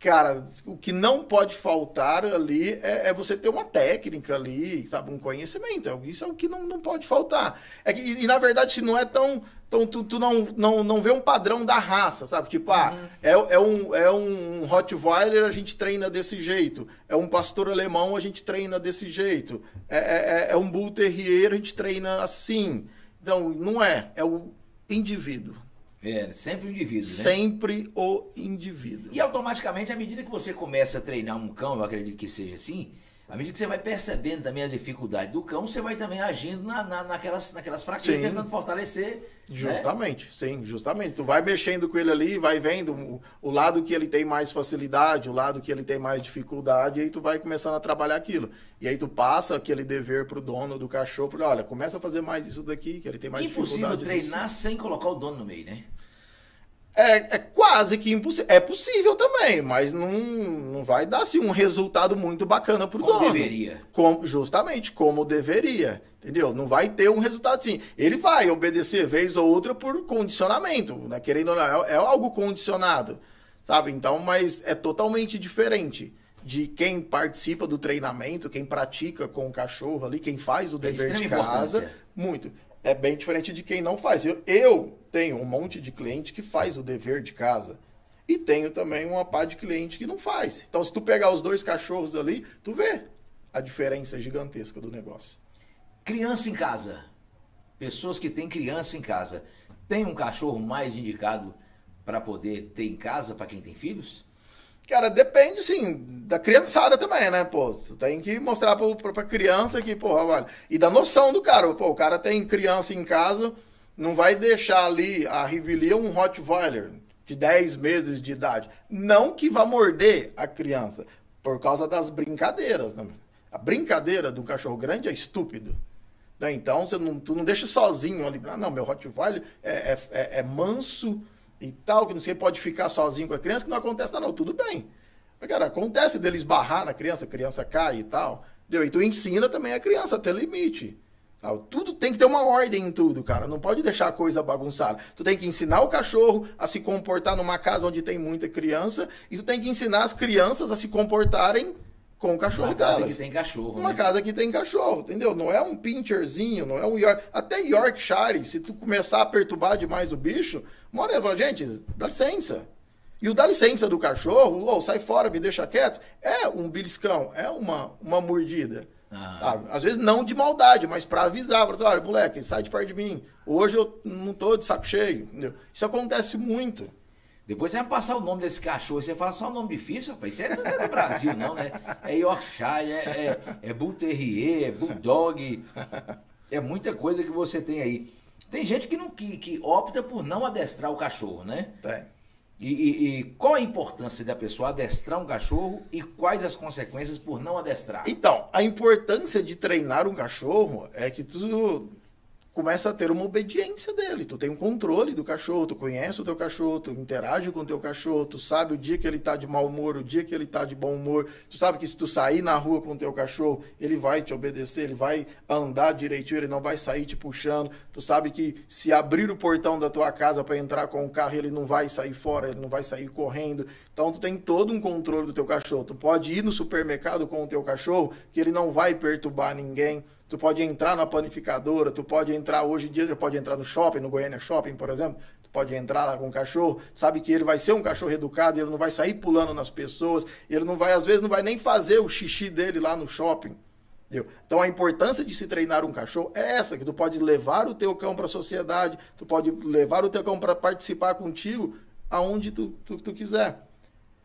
Speaker 2: Cara, o que não pode faltar ali é, é você ter uma técnica ali, sabe? Um conhecimento. É- Isso é o que não, não pode faltar. É que, e, na verdade, se não é tão. Tão tu, tu não, não, não vê um padrão da raça, sabe? Tipo, ah, é, é, um, é um Rottweiler, a gente treina desse jeito. É um pastor alemão, a gente treina desse jeito. É, é, é- é um Bull Terrier, a gente treina assim. Então, não é. É o indivíduo.
Speaker 1: É, sempre o indivíduo, né?
Speaker 2: Sempre o indivíduo.
Speaker 1: E automaticamente, à medida que você começa a treinar um cão, eu acredito que seja assim, à medida que você vai percebendo também as dificuldades do cão, você vai também agindo na, na- naquelas, naquelas fraquezas,
Speaker 2: Sim.
Speaker 1: tentando fortalecer. né?
Speaker 2: Justamente, sim, justamente. Tu vai mexendo com ele ali, vai vendo o, o lado que ele tem mais facilidade, o lado que ele tem mais dificuldade, e aí tu vai começando a trabalhar aquilo. E aí tu passa aquele dever pro dono do cachorro, olha, começa a fazer mais isso daqui, que ele tem mais
Speaker 1: Impossível
Speaker 2: dificuldade.
Speaker 1: treinar sem colocar o dono no meio, né?
Speaker 2: É, é quase que impossível. É possível também, mas não, não vai dar assim, um resultado muito bacana pro
Speaker 1: Como
Speaker 2: dono.
Speaker 1: deveria.
Speaker 2: Como- justamente, como deveria. Entendeu? Não vai ter um resultado assim. Ele vai obedecer vez ou outra por condicionamento, né? Querendo ou não, é, é algo condicionado, sabe? Então, mas é totalmente diferente de quem participa do treinamento, quem pratica com o cachorro ali, quem faz o
Speaker 1: É de
Speaker 2: dever de
Speaker 1: extrema
Speaker 2: casa. Muito. É bem diferente de quem não faz. Eu, eu tenho um monte de cliente que faz o dever de casa. E tenho também uma pá de cliente que não faz. Então, se tu pegar os dois cachorros ali, tu vê a diferença gigantesca do negócio.
Speaker 1: Criança em casa. Pessoas que têm criança em casa. Tem um cachorro mais indicado para poder ter em casa para quem tem filhos?
Speaker 2: Cara, depende, sim, da criançada também, né? Pô, tu tem que mostrar pra, pra criança que, porra, olha. E da noção do cara. Pô, o cara tem criança em casa, não vai deixar ali a Rivelia um Rottweiler de 10 meses de idade. Não que vá morder a criança, por causa das brincadeiras, né? A brincadeira do cachorro grande é estúpido. Né? Então, você não, tu não deixa sozinho ali. Ah, não, meu Rottweiler é, é, é- é manso e tal, que não sei, pode ficar sozinho com a criança, que não acontece nada, não. Tudo bem. Mas, cara, acontece dele esbarrar na criança, a criança cai e tal. Entendeu? E tu ensina também a criança a ter limite. Tudo tem que ter uma ordem em tudo, cara. Não pode deixar a coisa bagunçada. Tu tem que ensinar o cachorro a se comportar numa casa onde tem muita criança e tu tem que ensinar as crianças a se comportarem com o cachorro
Speaker 1: Uma casa
Speaker 2: delas.
Speaker 1: que tem cachorro,
Speaker 2: Uma
Speaker 1: né?
Speaker 2: casa que tem cachorro, entendeu? Não é um pincherzinho, não é um York. Até Yorkshire, se tu começar a perturbar demais o bicho, uma hora, fala, gente, dá licença. E o dá licença do cachorro, ou sai fora, me deixa quieto, é um beliscão, é uma, uma mordida.
Speaker 1: Ah.
Speaker 2: Às vezes não de maldade, mas pra avisar, pra dizer, olha, moleque, sai de perto de mim. Hoje eu não tô de saco cheio. Entendeu? Isso acontece muito.
Speaker 1: Depois você vai passar o nome desse cachorro, você fala só um nome difícil, rapaz. Isso é- não é do Brasil, não, né? É Yorkshire, é, é, é Bull Terrier, é Bulldog. É muita coisa que você tem aí. Tem gente que, não, que, que opta por não adestrar o cachorro, né?
Speaker 2: Tem.
Speaker 1: E, e- e qual a importância da pessoa adestrar um cachorro e quais as consequências por não adestrar?
Speaker 2: Então, a importância de treinar um cachorro é que tu começa a ter uma obediência dele. Tu tem um controle do cachorro, tu conhece o teu cachorro, tu interage com o teu cachorro, tu sabe o dia que ele tá de mau humor, o dia que ele tá de bom humor. Tu sabe que se tu sair na rua com o teu cachorro, ele vai te obedecer, ele vai andar direitinho, ele não vai sair te puxando. Tu sabe que se abrir o portão da tua casa para entrar com o carro, ele não vai sair fora, ele não vai sair correndo. Então tu tem todo um controle do teu cachorro. Tu pode ir no supermercado com o teu cachorro, que ele não vai perturbar ninguém. Tu pode entrar na panificadora, tu pode entrar, hoje em dia, tu pode entrar no shopping, no Goiânia Shopping, por exemplo. Tu pode entrar lá com o cachorro, sabe que ele vai ser um cachorro educado, ele não vai sair pulando nas pessoas, ele não vai, às vezes, não vai nem fazer o xixi dele lá no shopping. Entendeu? Então a importância de se treinar um cachorro é essa, que tu pode levar o teu cão para a sociedade, tu pode levar o teu cão para participar contigo aonde tu, tu, tu quiser.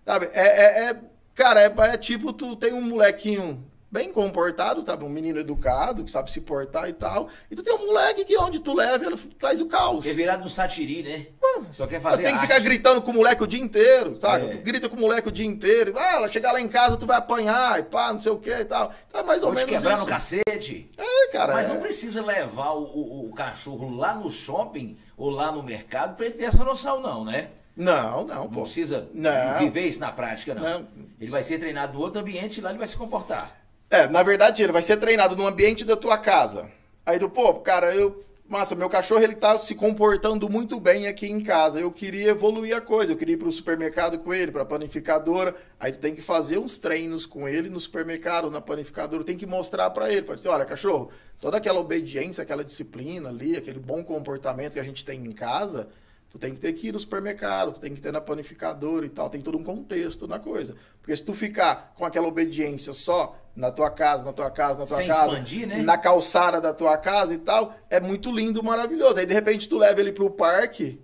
Speaker 2: Sabe? É, é, é- cara, é, é tipo, tu tem um molequinho bem comportado, sabe? Um menino educado, que sabe se portar e tal. E tu tem um moleque que onde tu leva, ele faz o caos.
Speaker 1: É virado no satiri, né? Só quer fazer
Speaker 2: tem que ficar gritando com o moleque o dia inteiro, sabe?
Speaker 1: É.
Speaker 2: Tu grita com o moleque o dia inteiro. Ah, ela chegar lá em casa, tu vai apanhar e pá, não sei o que e tal. Então é mais ou
Speaker 1: Vou te
Speaker 2: menos
Speaker 1: quebrar
Speaker 2: isso.
Speaker 1: no cacete.
Speaker 2: É, cara.
Speaker 1: Mas
Speaker 2: é.
Speaker 1: não precisa levar o, o- o cachorro lá no shopping ou lá no mercado para ele ter essa noção, não, né?
Speaker 2: Não, não,
Speaker 1: Não
Speaker 2: pô.
Speaker 1: precisa
Speaker 2: Não.
Speaker 1: viver isso na prática, não.
Speaker 2: Não.
Speaker 1: Ele vai ser treinado no outro ambiente e lá ele vai se comportar.
Speaker 2: É, na verdade, ele vai ser treinado no ambiente da tua casa. Aí do, pô, cara, eu. Massa, meu cachorro ele tá se comportando muito bem aqui em casa. Eu queria evoluir a coisa. Eu queria ir pro supermercado com ele, pra panificadora. Aí tu tem que fazer uns treinos com ele no supermercado, na panificadora. Tem que mostrar para ele. Pode dizer, olha, cachorro, toda aquela obediência, aquela disciplina ali, aquele bom comportamento que a gente tem em casa, Tu tem que ter que ir no supermercado, tu tem que ter na panificadora e tal, tem todo um contexto na coisa. Porque se tu ficar com aquela obediência só na tua casa, na tua casa, na tua
Speaker 1: Sem
Speaker 2: casa,
Speaker 1: expandir, né?
Speaker 2: na calçada da tua casa e tal, é muito lindo, maravilhoso. Aí de repente tu leva ele pro parque,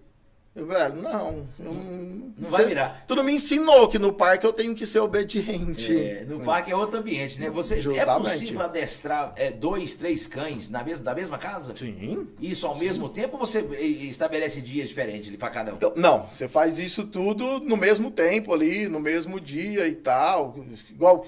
Speaker 2: eu, velho, não, eu não,
Speaker 1: Não vai virar.
Speaker 2: Tu não me ensinou que no parque eu tenho que ser obediente.
Speaker 1: É, no parque é outro ambiente, né? Você, é
Speaker 2: Justamente.
Speaker 1: possível adestrar é, dois, três cães na mesma, da mesma casa?
Speaker 2: Sim.
Speaker 1: Isso ao mesmo tempo ou você estabelece dias diferentes ali pra cada um?
Speaker 2: Então, não, você faz isso tudo no mesmo tempo ali, no mesmo dia e tal. Igual,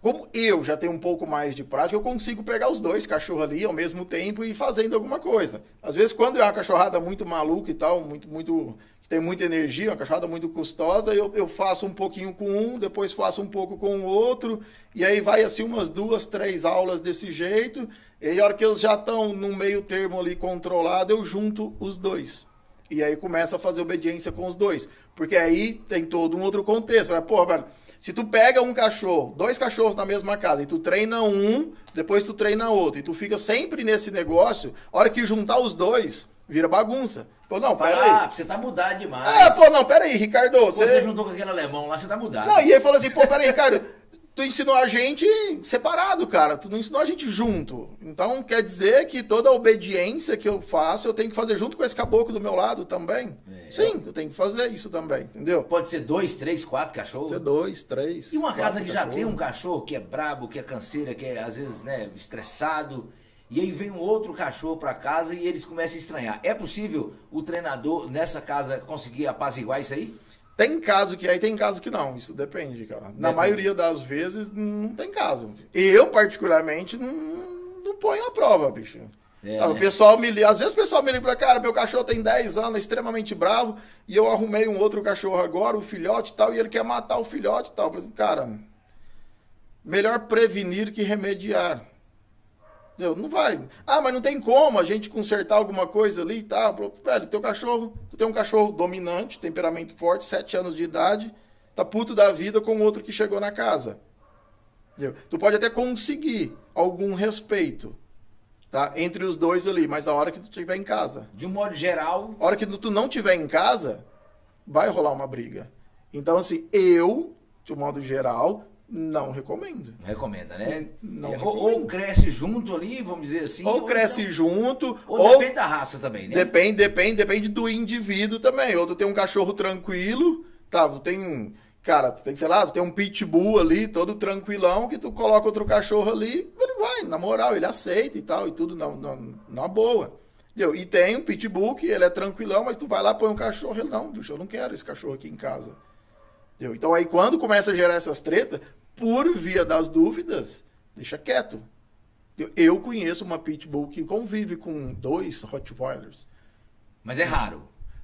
Speaker 2: como eu já tenho um pouco mais de prática, eu consigo pegar os dois cachorros ali ao mesmo tempo e ir fazendo alguma coisa. Às vezes, quando é uma cachorrada muito maluca e tal, muito, muito, que tem muita energia, uma cachorrada muito custosa, eu, eu faço um pouquinho com um, depois faço um pouco com o outro, e aí vai assim umas duas, três aulas desse jeito, e aí a hora que eles já estão no meio termo ali controlado, eu junto os dois. E aí começa a fazer obediência com os dois. Porque aí tem todo um outro contexto. Fala, Pô, velho, se tu pega um cachorro, dois cachorros na mesma casa, e tu treina um, depois tu treina outro, e tu fica sempre nesse negócio, a hora que juntar os dois, vira bagunça. Pô, não, pera
Speaker 1: Ah,
Speaker 2: aí.
Speaker 1: você tá mudado demais.
Speaker 2: Ah, pô, não, pera aí, Ricardo.
Speaker 1: Você
Speaker 2: Você...
Speaker 1: juntou com aquele alemão lá, você tá mudado.
Speaker 2: Não, e aí fala assim, pô, pera aí, Ricardo. Tu ensinou a gente separado, cara. Tu não ensinou a gente junto. Então quer dizer que toda a obediência que eu faço, eu tenho que fazer junto com esse caboclo do meu lado também.
Speaker 1: É.
Speaker 2: Sim, tu tem que fazer isso também, entendeu?
Speaker 1: Pode ser dois, três, quatro cachorros.
Speaker 2: Ser dois, três.
Speaker 1: E uma casa que já tem um cachorro que é brabo, que é canseira, que é às vezes né, estressado, e aí vem um outro cachorro pra casa e eles começam a estranhar. É possível o treinador nessa casa conseguir apaziguar isso aí?
Speaker 2: Tem caso que aí tem caso que não. Isso depende, cara. Na
Speaker 1: Depende.
Speaker 2: maioria das vezes não tem caso. Eu, particularmente, não, não ponho a prova, bicho.
Speaker 1: É,
Speaker 2: O
Speaker 1: né?
Speaker 2: pessoal me liga, às vezes o pessoal me liga pra cara, meu cachorro tem 10 anos, é extremamente bravo, e eu arrumei um outro cachorro agora, o filhote e tal, e ele quer matar o filhote e tal. Eu falei assim, cara, melhor prevenir que remediar. Entendeu? Não vai. Ah, mas não tem como a gente consertar alguma coisa ali e tal. Pô, Velho, teu cachorro, tu tem um cachorro dominante, temperamento forte, 7 anos de idade, tá puto da vida com outro que chegou na casa. Entendeu? Tu pode até conseguir algum respeito, tá? Entre os dois ali, mas a hora que tu estiver em casa.
Speaker 1: De um modo geral,
Speaker 2: A hora que tu não estiver em casa, vai rolar uma briga. Então, assim, eu, de um modo geral, não recomendo.
Speaker 1: não recomenda, né?
Speaker 2: Não
Speaker 1: É, ou, ou cresce junto ali, vamos dizer assim.
Speaker 2: ou cresce
Speaker 1: então-
Speaker 2: junto,
Speaker 1: Ou,
Speaker 2: ou,
Speaker 1: depende da raça também, né?
Speaker 2: depende, depende, depende do indivíduo também. Ou tu tem um cachorro tranquilo, tá? Tu tem um. Cara, tu tem, sei lá, tu tem um pitbull ali, todo tranquilão, que tu coloca outro cachorro ali, ele vai, na moral, ele aceita e tal, e tudo na, na, na boa. Entendeu? E tem um pitbull que ele é tranquilão, mas tu vai lá, põe um cachorro, ele, não, bicho, eu não quero esse cachorro aqui em casa. Entendeu? Então aí quando começa a gerar essas tretas, por via das dúvidas, deixa quieto. Eu, eu conheço uma pitbull que convive com dois Rottweilers
Speaker 1: Mas é raro.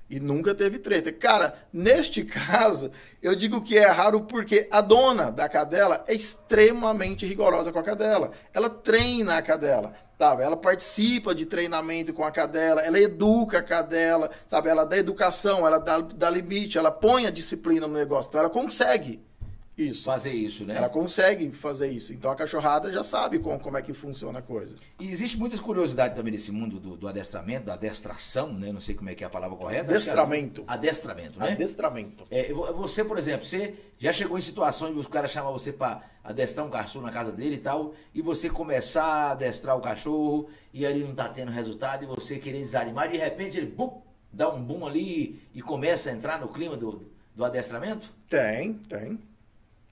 Speaker 2: E nunca teve treta. Cara, neste caso, eu digo que é raro porque a dona da cadela é extremamente rigorosa com a cadela. Ela treina a cadela, sabe? Ela participa de treinamento com a cadela, ela educa a cadela, sabe? Ela dá educação, ela dá, dá limite, ela põe a disciplina no negócio. Então ela consegue isso.
Speaker 1: Fazer isso, né?
Speaker 2: Ela consegue fazer isso. Então a cachorrada já sabe com, como é que funciona a coisa.
Speaker 1: E existe muitas curiosidades também nesse mundo do, do adestramento, da adestração, né? Não sei como é que é a palavra correta. Que
Speaker 2: Adestramento.
Speaker 1: Adestramento, né?
Speaker 2: Adestramento.
Speaker 1: É, vo- você, por exemplo, você já chegou em situações de o cara chamar você para adestrar um cachorro na casa dele e tal, e você começar a adestrar o cachorro, e ali não tá tendo resultado, e você querer desanimar, de repente ele bum, dá um boom ali e começa a entrar no clima do, do adestramento?
Speaker 2: Tem, tem.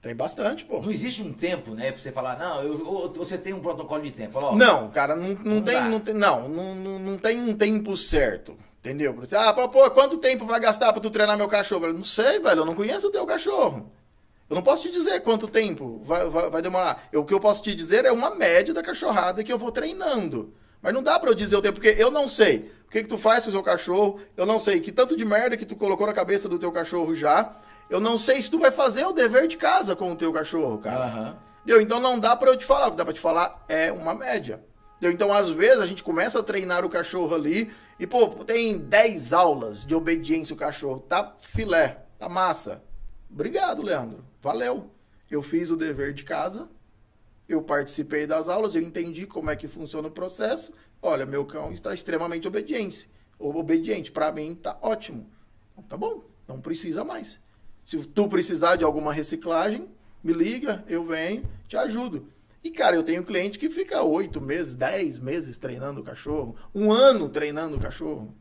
Speaker 2: Tem bastante, pô.
Speaker 1: Não existe um tempo, né, pra você falar, não, eu, você tem um protocolo de tempo. Fala, ó,
Speaker 2: Não, cara, não, não,
Speaker 1: Não
Speaker 2: tem,
Speaker 1: dá.
Speaker 2: não tem, não, não, não, tem um tempo certo. Entendeu? Você, Ah, pô, pô, quanto tempo vai gastar pra tu treinar meu cachorro? Eu não sei, velho, eu não conheço o teu cachorro. Eu não posso te dizer quanto tempo vai, vai, vai demorar. Eu- o que eu posso te dizer é uma média da cachorrada que eu vou treinando. Mas não dá pra eu dizer o tempo, porque eu não sei o que, que tu faz com o seu cachorro, eu não sei que tanto de merda que tu colocou na cabeça do teu cachorro já, eu não sei se tu vai fazer o dever de casa com o teu cachorro, cara. Entendeu? Então não dá para eu te falar, o que dá para te falar é uma média. Então, às vezes, a gente começa a treinar o cachorro ali e, pô, tem 10 aulas de obediência o cachorro. Tá filé, tá massa. Obrigado, Leandro. Valeu. Eu fiz o dever de casa, eu participei das aulas, eu entendi como é que funciona o processo. Olha, meu cão está extremamente obediente. Obediente, para mim tá ótimo. Então, tá bom, não precisa mais. Se tu precisar de alguma reciclagem, me liga, eu venho, te ajudo. E, cara, eu tenho cliente que fica oito meses, dez meses treinando o cachorro, um ano treinando o cachorro.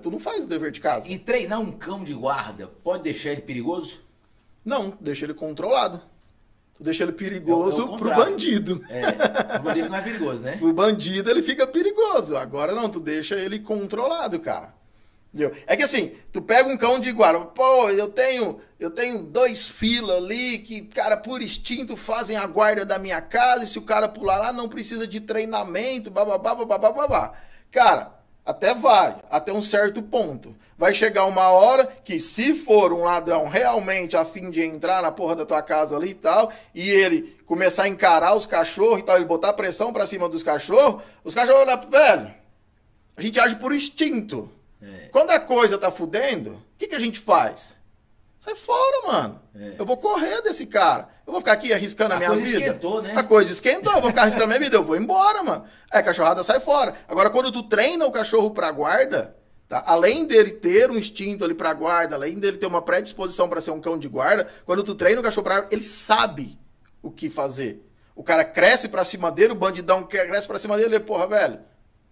Speaker 2: Tu não faz o dever de casa.
Speaker 1: E treinar um cão de guarda pode deixar ele perigoso?
Speaker 2: Não, deixa ele controlado. Tu deixa ele perigoso é, é pro bandido.
Speaker 1: É, o bandido não é perigoso, né? <laughs>
Speaker 2: o bandido ele fica perigoso. Agora não, tu deixa ele controlado, cara. Entendeu? É que assim, tu pega um cão de guarda, pô, eu tenho, eu tenho dois filas ali que, cara, por instinto fazem a guarda da minha casa, e se o cara pular lá não precisa de treinamento, bababá, bababá, babá. Cara, até vai, até um certo ponto. Vai chegar uma hora que, se for um ladrão realmente a fim de entrar na porra da tua casa ali e tal, e ele começar a encarar os cachorros e tal, ele botar pressão pra cima dos cachorros, os cachorros olham, velho, a gente age por instinto. Quando a coisa tá fudendo, o que, que a gente faz? Sai fora, mano. É. Eu vou correr desse cara. Eu vou ficar aqui arriscando a, a minha vida. A coisa esquentou, né? A coisa esquentou. Eu vou ficar arriscando a minha vida. Eu vou embora, mano. É, cachorrada sai fora. Agora, quando tu treina o cachorro pra guarda, tá? Além dele ter um instinto ali pra guarda, além dele ter uma predisposição para ser um cão de guarda, quando tu treina o cachorro pra guarda, ele sabe o que fazer. O cara cresce pra cima dele, o bandidão cresce pra cima dele, ele, porra, velho,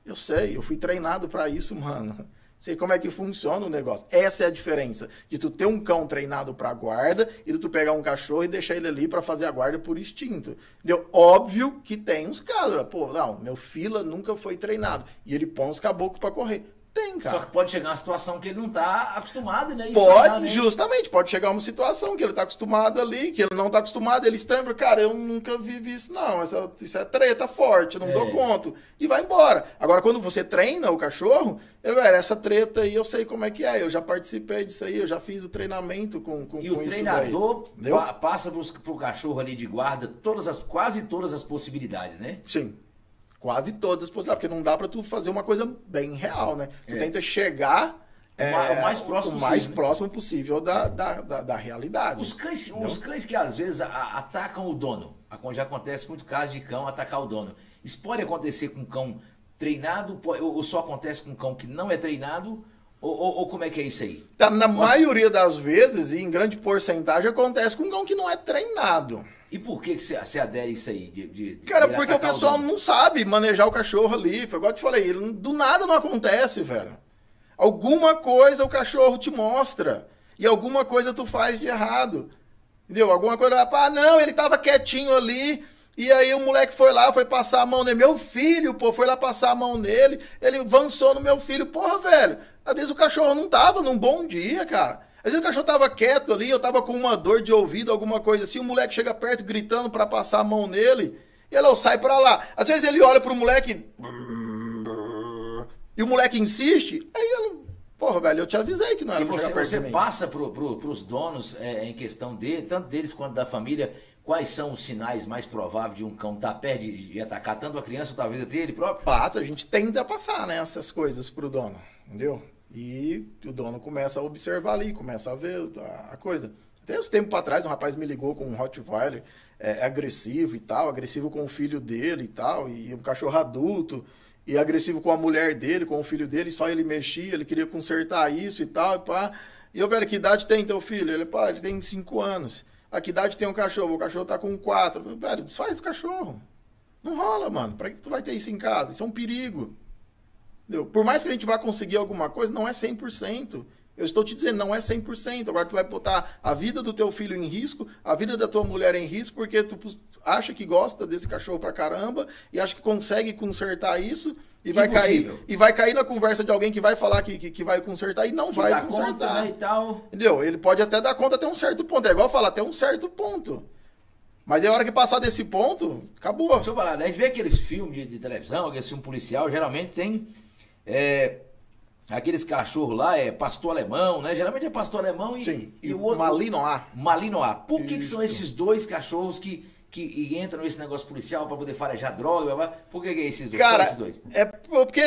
Speaker 2: eu sei, eu fui treinado para isso, mano sei como é que funciona o negócio. Essa é a diferença de tu ter um cão treinado para guarda e de tu pegar um cachorro e deixar ele ali para fazer a guarda por instinto. Entendeu? Óbvio que tem uns casos, pô, não, meu fila nunca foi treinado e ele põe os caboclos para correr. Tem, cara.
Speaker 1: Só que pode chegar uma situação que ele não tá acostumado, né?
Speaker 2: Pode, né? justamente, pode chegar uma situação que ele tá acostumado ali, que ele não tá acostumado, ele estranha, cara, eu nunca vivi isso, não. Essa, isso é treta forte, não é. dou conta. E vai embora. Agora, quando você treina o cachorro, ele, velho, essa treta aí eu sei como é que é. Eu já participei disso aí, eu já fiz o treinamento com, com,
Speaker 1: e
Speaker 2: com
Speaker 1: o treinador pa passa pros, pro cachorro ali de guarda todas as, quase todas as possibilidades, né?
Speaker 2: Sim quase todas as possibilidades, porque não dá para tu fazer uma coisa bem real, né? Tu é. tenta chegar
Speaker 1: é, o mais próximo
Speaker 2: o mais possível. próximo possível da, da, da, da realidade.
Speaker 1: Os cães, os cães que às vezes a, atacam o dono, já acontece muito caso de cão atacar o dono. Isso pode acontecer com um cão treinado, ou só acontece com um cão que não é treinado, ou, ou, ou, como é que é isso aí?
Speaker 2: Tá, na maioria das vezes, e em grande porcentagem, acontece com um cão que não é treinado.
Speaker 1: E por que, você, você adere isso aí? De, de,
Speaker 2: Cara, porque o pessoal não sabe manejar o cachorro ali. Foi igual eu te falei, do nada não acontece, velho. Alguma coisa o cachorro te mostra. E alguma coisa tu faz de errado. Entendeu? Alguma coisa, ah, não, ele tava quietinho ali. E aí o moleque foi lá, foi passar a mão nele. Meu filho, pô, foi lá passar a mão nele. Ele avançou no meu filho. Porra, velho. Às vezes o cachorro não tava num bom dia, cara. Às vezes o cachorro tava quieto ali, eu tava com uma dor de ouvido, alguma coisa assim, o moleque chega perto gritando para passar a mão nele, e ele sai para lá. Às vezes ele olha pro moleque e o moleque insiste, aí ele, porra, velho, eu te avisei que não era
Speaker 1: e você, você passa pro, pro, pros donos é, em questão dele, tanto deles quanto da família, quais são os sinais mais prováveis de um cão estar tá perto de, de, atacar tanto a criança ou talvez até ele próprio?
Speaker 2: Passa, a gente tende a passar, né, essas coisas pro dono, entendeu? E o dono começa a observar ali, começa a ver a, coisa. Até uns tempos para trás, um rapaz me ligou com um Rottweiler é, agressivo e tal, agressivo com o filho dele e tal, e um cachorro adulto, e agressivo com a mulher dele, com o filho dele, só ele mexia, ele queria consertar isso e tal, e pá. E eu, velho, que idade tem teu filho? Ele, pá, ele tem cinco anos. A que idade tem um cachorro? O cachorro tá com quatro. Velho, desfaz do cachorro. Não rola, mano. Pra que tu vai ter isso em casa? Isso é um perigo. Entendeu? Por mais que a gente vá conseguir alguma coisa, não é 100%. Eu estou te dizendo, não é 100%. Agora tu vai botar a vida do teu filho em risco, a vida da tua mulher em risco, porque tu acha que gosta desse cachorro pra caramba e acha que consegue consertar isso e vai cair e vai cair na conversa de alguém que vai falar que, que, que vai consertar e não que vai consertar. Conta, né, e tal. Entendeu? Ele pode até dar conta até um certo ponto. É igual falar até um certo ponto. Mas é hora que passar desse ponto, acabou.
Speaker 1: Deixa eu falar, né? a gente vê aqueles filmes de, de televisão, aqueles filmes policial, geralmente tem é, aqueles cachorros lá é pastor alemão, né? Geralmente é pastor alemão e,
Speaker 2: Sim,
Speaker 1: e o outro.
Speaker 2: Malinois.
Speaker 1: Malinois. Por que, que, são esses dois cachorros que, que e entra nesse negócio policial para poder farejar droga? blá, blá. Por que, que é esses dois?
Speaker 2: Cara,
Speaker 1: esses dois?
Speaker 2: é porque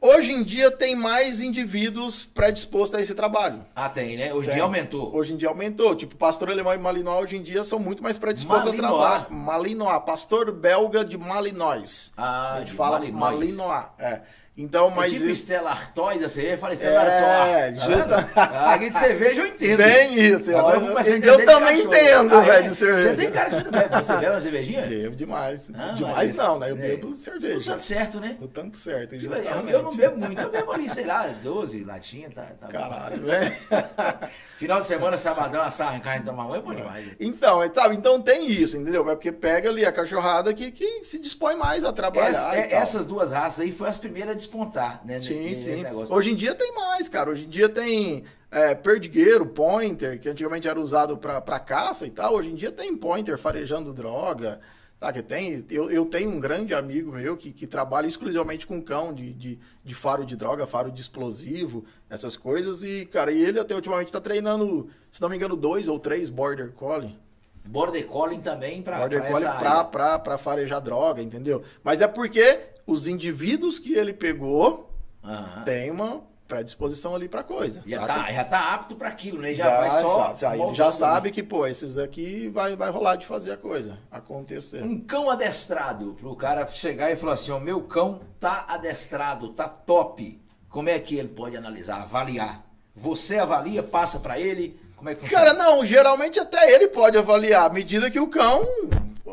Speaker 2: hoje em dia tem mais indivíduos predispostos a esse trabalho.
Speaker 1: Ah, tem, né? Hoje em dia aumentou.
Speaker 2: Hoje em dia aumentou. Tipo, pastor alemão e Malinois hoje em dia são muito mais predispostos
Speaker 1: Malinois.
Speaker 2: a trabalhar. Malinois, pastor belga de Malinois.
Speaker 1: Ah,
Speaker 2: a gente
Speaker 1: de
Speaker 2: fala
Speaker 1: Malinois.
Speaker 2: Malinois. É. Então, mas.
Speaker 1: é tipo Stella Artois, a cerveja, fala Stella
Speaker 2: É,
Speaker 1: Artois. Tá
Speaker 2: justa-?
Speaker 1: Ah, aqui de cerveja eu entendo.
Speaker 2: Bem isso.
Speaker 1: Agora eu,
Speaker 2: eu,
Speaker 1: a
Speaker 2: também entendo,
Speaker 1: Ah,
Speaker 2: velho,
Speaker 1: é?
Speaker 2: de cerveja.
Speaker 1: Você tem cara que você não bebe. Você bebe uma cervejinha?
Speaker 2: Bebo demais.
Speaker 1: Ah,
Speaker 2: demais
Speaker 1: mas-
Speaker 2: não, né? Eu
Speaker 1: é.
Speaker 2: bebo cerveja.
Speaker 1: tá certo, né?
Speaker 2: O tanto certo,
Speaker 1: Eu,
Speaker 2: justamente.
Speaker 1: eu não bebo muito, eu bebo ali, sei lá, 12 latinhas, tá, tá.
Speaker 2: Caralho, velho. <laughs>
Speaker 1: Final de semana, sabadão, assar em carne, tomar é bom demais. né?
Speaker 2: Então, é, sabe? Então tem isso, entendeu? É porque pega ali a cachorrada que, que se dispõe mais a trabalhar.
Speaker 1: Essa- é- essas duas raças aí foram as primeiras a despontar, né?
Speaker 2: Sim, sim.
Speaker 1: negócio.
Speaker 2: Hoje em dia tem mais, cara. Hoje em dia tem é, perdigueiro, pointer, que antigamente era usado pra caça e tal. Hoje em dia tem pointer farejando droga. Tá, que tem, eu, eu tenho um grande amigo meu que, que trabalha exclusivamente com cão de, de, de faro de droga, faro de explosivo, essas coisas. E, cara, e ele até ultimamente tá treinando, se não me engano, dois ou três border collie.
Speaker 1: Border Collie também pra,
Speaker 2: Border
Speaker 1: pra
Speaker 2: Collie pra, pra, pra farejar droga, entendeu? Mas é porque os indivíduos que ele pegou
Speaker 1: Aham.
Speaker 2: têm uma predisposição ali pra coisa.
Speaker 1: Já
Speaker 2: saca?
Speaker 1: tá, já tá apto para aquilo, né? Já, vai só.
Speaker 2: já, já. Já sabe que, pô, esses aqui vai, vai rolar de fazer a coisa acontecer.
Speaker 1: Um cão adestrado, pro cara chegar e falar assim: o meu cão tá adestrado, tá top. Como é que ele pode analisar, avaliar? Você avalia, passa pra ele? Como é que funciona?
Speaker 2: Cara, não, geralmente até ele pode avaliar, à medida que o cão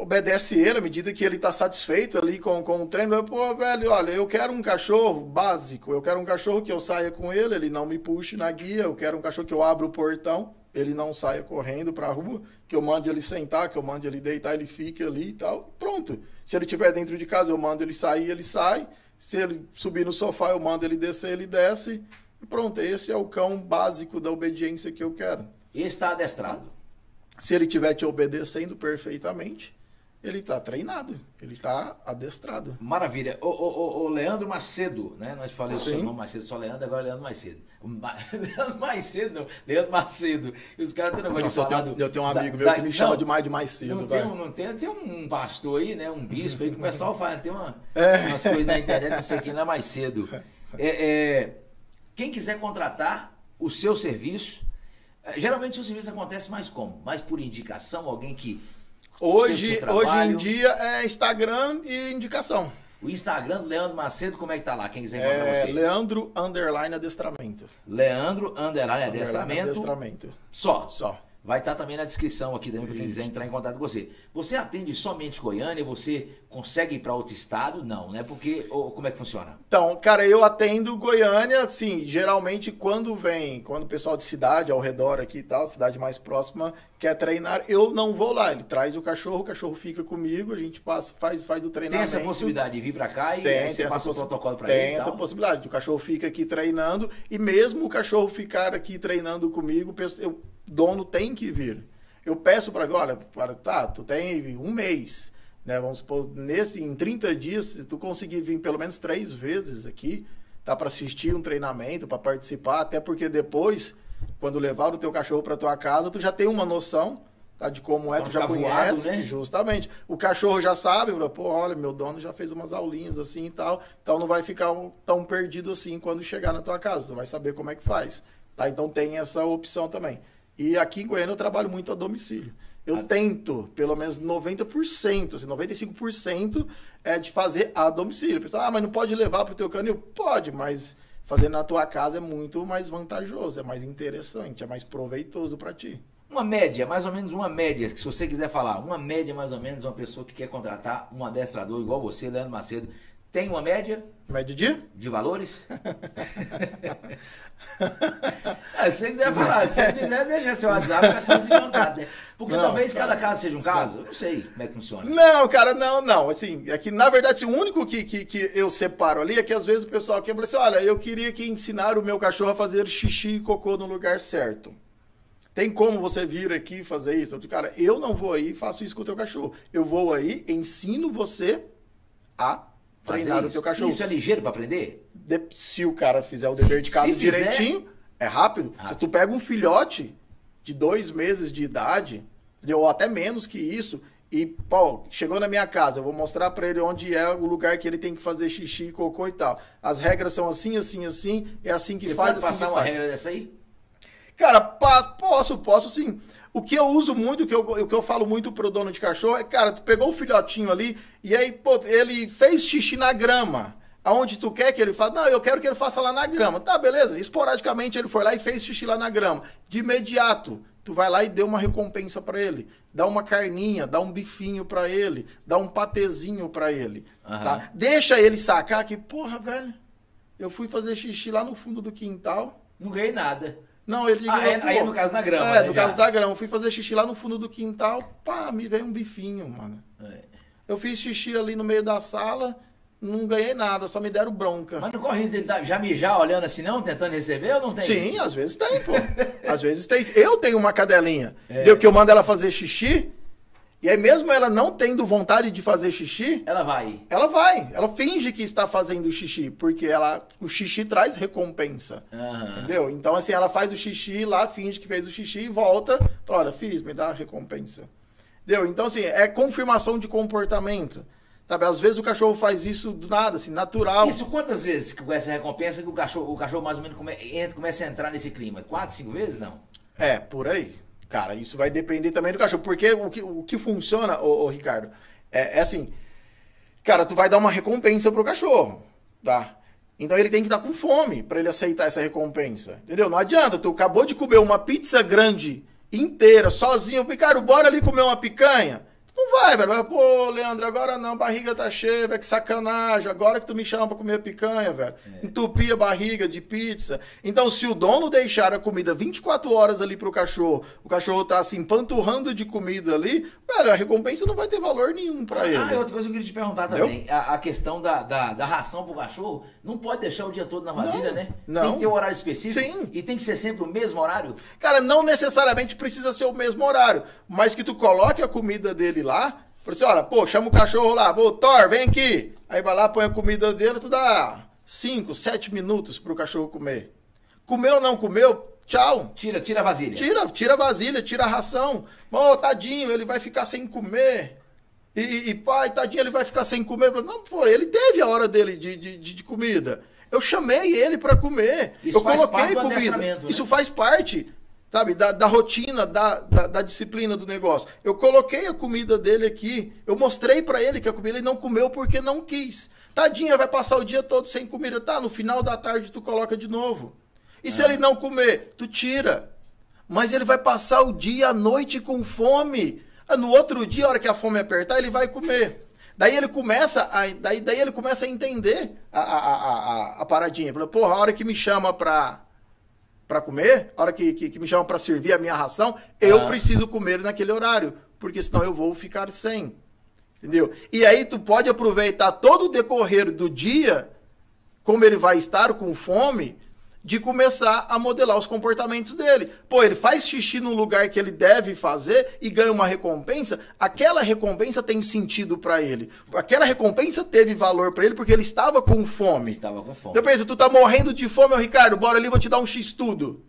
Speaker 2: obedece ele, à medida que ele tá satisfeito ali com, com o treino. Pô, velho, olha, eu quero um cachorro básico, eu quero um cachorro que eu saia com ele, ele não me puxe na guia, eu quero um cachorro que eu abra o portão, ele não saia correndo pra rua, que eu mande ele sentar, que eu mande ele deitar, ele fique ali e tal. Pronto. Se ele estiver dentro de casa, eu mando ele sair, ele sai. Se ele subir no sofá, eu mando ele descer, ele desce. E pronto, esse é o cão básico da obediência que eu quero.
Speaker 1: Esse está adestrado.
Speaker 2: Se ele estiver te obedecendo perfeitamente, ele está treinado, ele está adestrado.
Speaker 1: Maravilha. O, o, o- Leandro Macedo, né? Nós falamos o seu nome Macedo, só Leandro, agora é Leandro Macedo. Ma- <laughs> Leandro Macedo, não. Leandro Macedo. E os caras têm negócio de
Speaker 2: Nossa, eu,
Speaker 1: falar
Speaker 2: tenho,
Speaker 1: do-
Speaker 2: eu tenho um
Speaker 1: da-
Speaker 2: amigo meu
Speaker 1: da-
Speaker 2: que me
Speaker 1: não,
Speaker 2: chama de mais de mais cedo,
Speaker 1: Não tem, um, não tem, tem um pastor aí, né? Um bispo aí que o pessoal faz, tem uma,
Speaker 2: É.
Speaker 1: umas coisas na internet, não sei quem lá mais cedo. <laughs> É, é, quem quiser contratar o seu serviço, é, geralmente o serviço acontece mais como? Mais por indicação, alguém que
Speaker 2: Hoje, hoje em dia é Instagram e indicação.
Speaker 1: O Instagram do Leandro Macedo, como é que tá lá? Quem quiser encontrar
Speaker 2: É
Speaker 1: você?
Speaker 2: Leandro Underline Adestramento.
Speaker 1: Leandro Underline
Speaker 2: Underline
Speaker 1: Adestramento.
Speaker 2: Adestramento.
Speaker 1: Só.
Speaker 2: Só.
Speaker 1: Vai estar também na descrição aqui também para quem quiser entrar em contato com você. Você atende somente Goiânia? Você consegue ir para outro estado? Não, né? Porque ou, como é que funciona?
Speaker 2: Então, cara, eu atendo Goiânia, sim, geralmente quando vem, quando o pessoal de cidade ao redor aqui e tal, cidade mais próxima, quer treinar, eu não vou lá. Ele traz o cachorro, o cachorro fica comigo, a gente passa, faz, faz o
Speaker 1: Tem
Speaker 2: treinamento.
Speaker 1: essa possibilidade de vir para cá e
Speaker 2: Tem,
Speaker 1: você
Speaker 2: tem
Speaker 1: passa o protocolo para
Speaker 2: tem
Speaker 1: ele? e
Speaker 2: essa possibilidade. O cachorro fica aqui treinando e mesmo o cachorro ficar aqui treinando comigo, eu- dono tem que vir. Eu peço para olha, para- tá, tu tem um mês, né? Vamos supor, nesse, em 30 dias, se tu conseguir vir pelo menos três vezes aqui, tá para assistir um treinamento, para participar, até porque depois, quando levar o teu cachorro para tua casa, tu já tem uma noção tá, de como é, tu já
Speaker 1: ficar voado,
Speaker 2: conhece,
Speaker 1: né?
Speaker 2: justamente. O cachorro já sabe, pô, olha, meu dono já fez umas aulinhas assim e tal, então não vai ficar tão perdido assim quando chegar na tua casa, tu vai saber como é que faz, tá? Então tem essa opção também. E aqui em Goiânia eu trabalho muito a domicílio. Eu
Speaker 1: Ah.
Speaker 2: tento, pelo menos 90%, assim, 95% é de fazer a domicílio. O pessoal, ah, mas não pode levar pro teu canil? Pode, mas fazer na tua casa é muito mais vantajoso, é mais interessante, é mais proveitoso para ti.
Speaker 1: Uma média, mais ou menos uma média, que se você quiser falar, uma média mais ou menos, uma pessoa que quer contratar um adestrador igual você, Leandro Macedo, tem uma média
Speaker 2: Médio dia?
Speaker 1: de valores? <laughs> Ah, se você quiser falar, se você quiser, deixa seu WhatsApp para saber de contato, né? Porque
Speaker 2: Não,
Speaker 1: talvez
Speaker 2: cara.
Speaker 1: cada caso seja um caso, eu não sei como é que funciona.
Speaker 2: Não, cara, não, não. Assim, é que na verdade o único que, que, que eu separo ali é que às vezes o pessoal quer assim: olha, eu queria que ensinar o meu cachorro a fazer xixi e cocô no lugar certo. Tem como você vir aqui e fazer isso? Cara, eu não vou aí e faço isso com o teu cachorro. Eu vou aí, ensino você a treinar o teu cachorro.
Speaker 1: Isso é ligeiro para aprender?
Speaker 2: De- se o cara fizer o dever de casa
Speaker 1: fizer-
Speaker 2: direitinho, é rápido.
Speaker 1: Rápido.
Speaker 2: Se tu pega um filhote de dois meses de idade, ou até menos que isso, e, pô, chegou na minha casa, eu vou mostrar pra ele onde é o lugar que ele tem que fazer xixi, cocô e tal. As regras são assim, assim, assim, é assim que
Speaker 1: Você
Speaker 2: faz,
Speaker 1: pode
Speaker 2: assim
Speaker 1: passar uma
Speaker 2: faz.
Speaker 1: regra dessa aí?
Speaker 2: Cara, posso, posso sim. O que eu uso muito, o que eu, o que eu falo muito pro dono de cachorro é, cara, tu pegou o filhotinho ali e aí, pô, ele fez xixi na grama. Aonde tu quer que ele faça? Não, eu quero que ele faça lá na grama. Tá, beleza. Esporadicamente ele foi lá e fez xixi lá na grama. De imediato, tu vai lá e dê uma recompensa pra ele. Dá uma carninha, dá um bifinho pra ele, dá um patezinho pra ele.
Speaker 1: Aham.
Speaker 2: Tá? Deixa ele sacar que, porra, velho, eu fui fazer xixi lá no fundo do quintal.
Speaker 1: Não ganhei nada.
Speaker 2: Não, ele
Speaker 1: Ah, é- aí é no caso da grama,
Speaker 2: É,
Speaker 1: né,
Speaker 2: no
Speaker 1: já.
Speaker 2: caso da grama. Fui fazer xixi lá no fundo do quintal, pá, me veio um bifinho, mano.
Speaker 1: É.
Speaker 2: Eu fiz xixi ali no meio da sala, não ganhei nada, só me deram bronca.
Speaker 1: Mas não corre risco dele tá- já mijar olhando assim, não? Tentando receber ou não tem
Speaker 2: Sim,
Speaker 1: isso?
Speaker 2: às vezes tem, pô. às vezes tem. Eu tenho uma cadelinha, <laughs>
Speaker 1: É.
Speaker 2: deu que eu mando ela fazer xixi, e aí mesmo ela não tendo vontade de fazer xixi,
Speaker 1: Ela vai.
Speaker 2: ela vai. Ela finge que está fazendo xixi, porque ela, o xixi traz recompensa.
Speaker 1: Aham.
Speaker 2: Entendeu? Então, assim, ela faz o xixi lá, finge que fez o xixi e volta. Olha, fiz, me dá a recompensa. Entendeu? Então, assim, é confirmação de comportamento. Sabe? Às vezes o cachorro faz isso do nada, assim, natural.
Speaker 1: Isso quantas vezes que com essa recompensa que o cachorro, o cachorro mais ou menos come, entra, começa a entrar nesse clima? Quatro, cinco vezes? Não.
Speaker 2: É, por aí. Cara, isso vai depender também do cachorro. Porque o que, o que funciona, ô, ô, Ricardo, é, é assim. Cara, tu vai dar uma recompensa pro cachorro, tá? Então ele tem que estar com fome pra ele aceitar essa recompensa. Entendeu? Não adianta, tu acabou de comer uma pizza grande inteira, sozinho. Ricardo, bora ali comer uma picanha. Não vai, velho. Vai, Pô, Leandro, agora não, barriga tá cheia, velho, que sacanagem. Agora que tu me chama pra comer picanha, velho. Entupir a barriga de pizza. Então, se o dono deixar a comida 24 horas ali pro cachorro, o cachorro tá assim, panturrando de comida ali, velho, a recompensa não vai ter valor nenhum pra ele.
Speaker 1: Ah, e outra coisa que eu queria te perguntar também. A, a questão da, da, da ração pro cachorro, não pode deixar o dia todo na vasilha,
Speaker 2: Não,
Speaker 1: né?
Speaker 2: não.
Speaker 1: Tem que ter um horário específico.
Speaker 2: Sim.
Speaker 1: E tem que ser sempre o mesmo horário?
Speaker 2: Cara, não necessariamente precisa ser o mesmo horário, mas que tu coloque a comida dele lá, por assim, olha, pô, chama o cachorro lá, pô, Thor, vem aqui. Aí vai lá, põe a comida dele, tu dá 5, 7 minutos pro cachorro comer. Comeu ou não comeu? Tchau.
Speaker 1: Tira, tira a vasilha.
Speaker 2: Tira, tira a vasilha, tira a ração. Ô, tadinho, ele vai ficar sem comer. E, e, pai, tadinho, ele vai ficar sem comer. Não, pô, ele teve a hora dele de, de, de- comida. Eu chamei ele pra comer.
Speaker 1: Isso
Speaker 2: eu
Speaker 1: faz
Speaker 2: coloquei
Speaker 1: parte do
Speaker 2: comida.
Speaker 1: né?
Speaker 2: Isso faz parte, sabe, da, da rotina, da, da, da disciplina do negócio. Eu coloquei a comida dele aqui. Eu mostrei pra ele que a comida ele não comeu porque não quis. Tadinho, ele vai passar o dia todo sem comida. Tá, no final da tarde tu coloca de novo. E
Speaker 1: Ah.
Speaker 2: se ele não comer, tu tira. Mas ele vai passar o dia, a noite com fome. No outro dia, a hora que a fome apertar, ele vai comer. Daí ele começa a, daí, daí ele começa a entender a, a, a, a, a paradinha. Fala, porra, a hora que me chama pra, pra comer, a hora que, que, que me chama pra servir a minha ração, eu
Speaker 1: Ah.
Speaker 2: preciso comer naquele horário. Porque senão eu vou ficar sem. Entendeu? E aí tu pode aproveitar todo o decorrer do dia, como ele vai estar com fome, de começar a modelar os comportamentos dele. Pô, ele faz xixi num lugar que ele deve fazer e ganha uma recompensa, aquela recompensa tem sentido pra ele. Aquela recompensa teve valor pra ele porque ele estava com fome.
Speaker 1: Estava com fome.
Speaker 2: Então pensa, tu tá morrendo de fome, ô Ricardo, bora ali, vou te dar um X tudo.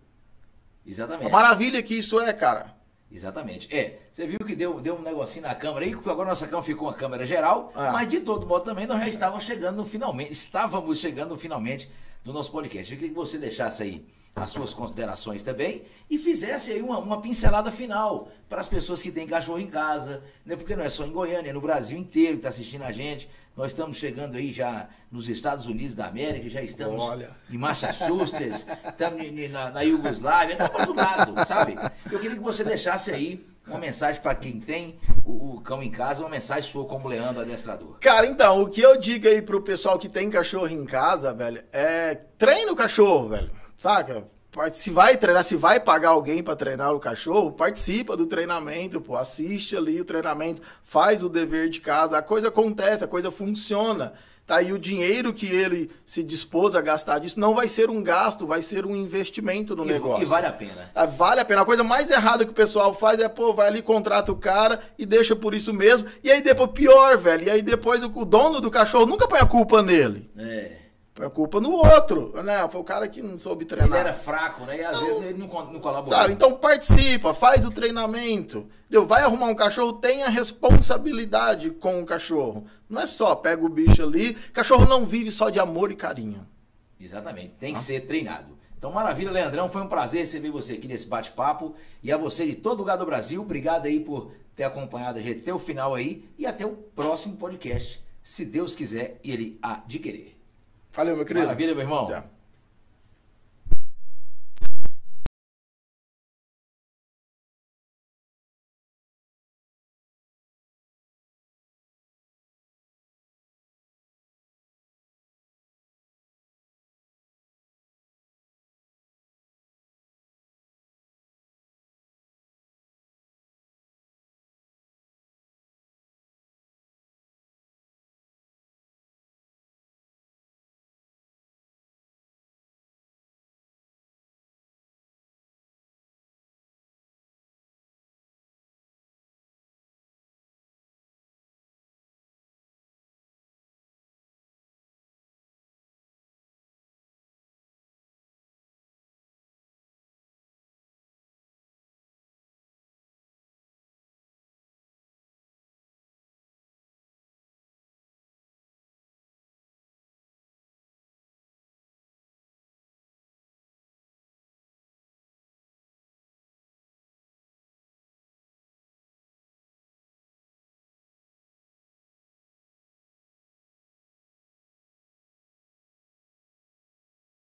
Speaker 2: A
Speaker 1: Exatamente.
Speaker 2: maravilha que isso é, cara.
Speaker 1: Exatamente. É, você viu que deu, deu um negocinho na câmera aí, porque agora nossa câmera ficou uma câmera geral,
Speaker 2: Ah.
Speaker 1: mas de todo modo também nós já estávamos chegando no finalmente, estávamos chegando no finalmente do nosso podcast. Eu queria que você deixasse aí as suas considerações também e fizesse aí uma, uma pincelada final para as pessoas que têm cachorro em casa, né? Porque não é só em Goiânia, é no Brasil inteiro que está assistindo a gente. Nós estamos chegando aí já nos Estados Unidos da América, já estamos
Speaker 2: Olha.
Speaker 1: em Massachusetts, <laughs> estamos na, na Iugoslávia, tá para todo lado, sabe? Eu queria que você deixasse aí uma mensagem para quem tem o, o cão em casa, uma mensagem sua como Leandro adestrador.
Speaker 2: Cara, então, o que eu digo aí pro pessoal que tem cachorro em casa, velho, é treina o cachorro, velho. Saca? Se vai treinar, se vai pagar alguém pra treinar o cachorro, participa do treinamento, pô, assiste ali o treinamento, faz o dever de casa, a coisa acontece, a coisa funciona. Tá? E o dinheiro que ele se dispôs a gastar disso não vai ser um gasto, vai ser um investimento no
Speaker 1: E-
Speaker 2: negócio.
Speaker 1: E vale a pena.
Speaker 2: Ah, Vale a pena. A coisa mais errada que o pessoal faz é, pô, vai ali, contrata o cara e deixa por isso mesmo. E aí depois, pior, velho. E aí depois o o dono do cachorro nunca põe a culpa nele.
Speaker 1: É.
Speaker 2: A culpa no outro, né? Foi o cara que não soube treinar.
Speaker 1: Ele era fraco, né? E às vezes ele não, não colaborou.
Speaker 2: Sabe? Então participa, faz o treinamento. Entendeu? Vai arrumar um cachorro, tenha responsabilidade com o cachorro. Não é só pega o bicho ali. Cachorro não vive só de amor e carinho.
Speaker 1: Exatamente, tem que ser treinado. Então, maravilha, Leandrão. Foi um prazer receber você aqui nesse bate-papo. E a você de todo lugar do Brasil, obrigado aí por ter acompanhado a gente até o final aí. E até o próximo podcast, se Deus quiser e Ele há de querer.
Speaker 2: Valeu, meu querido.
Speaker 1: Maravilha, meu irmão.
Speaker 2: Já.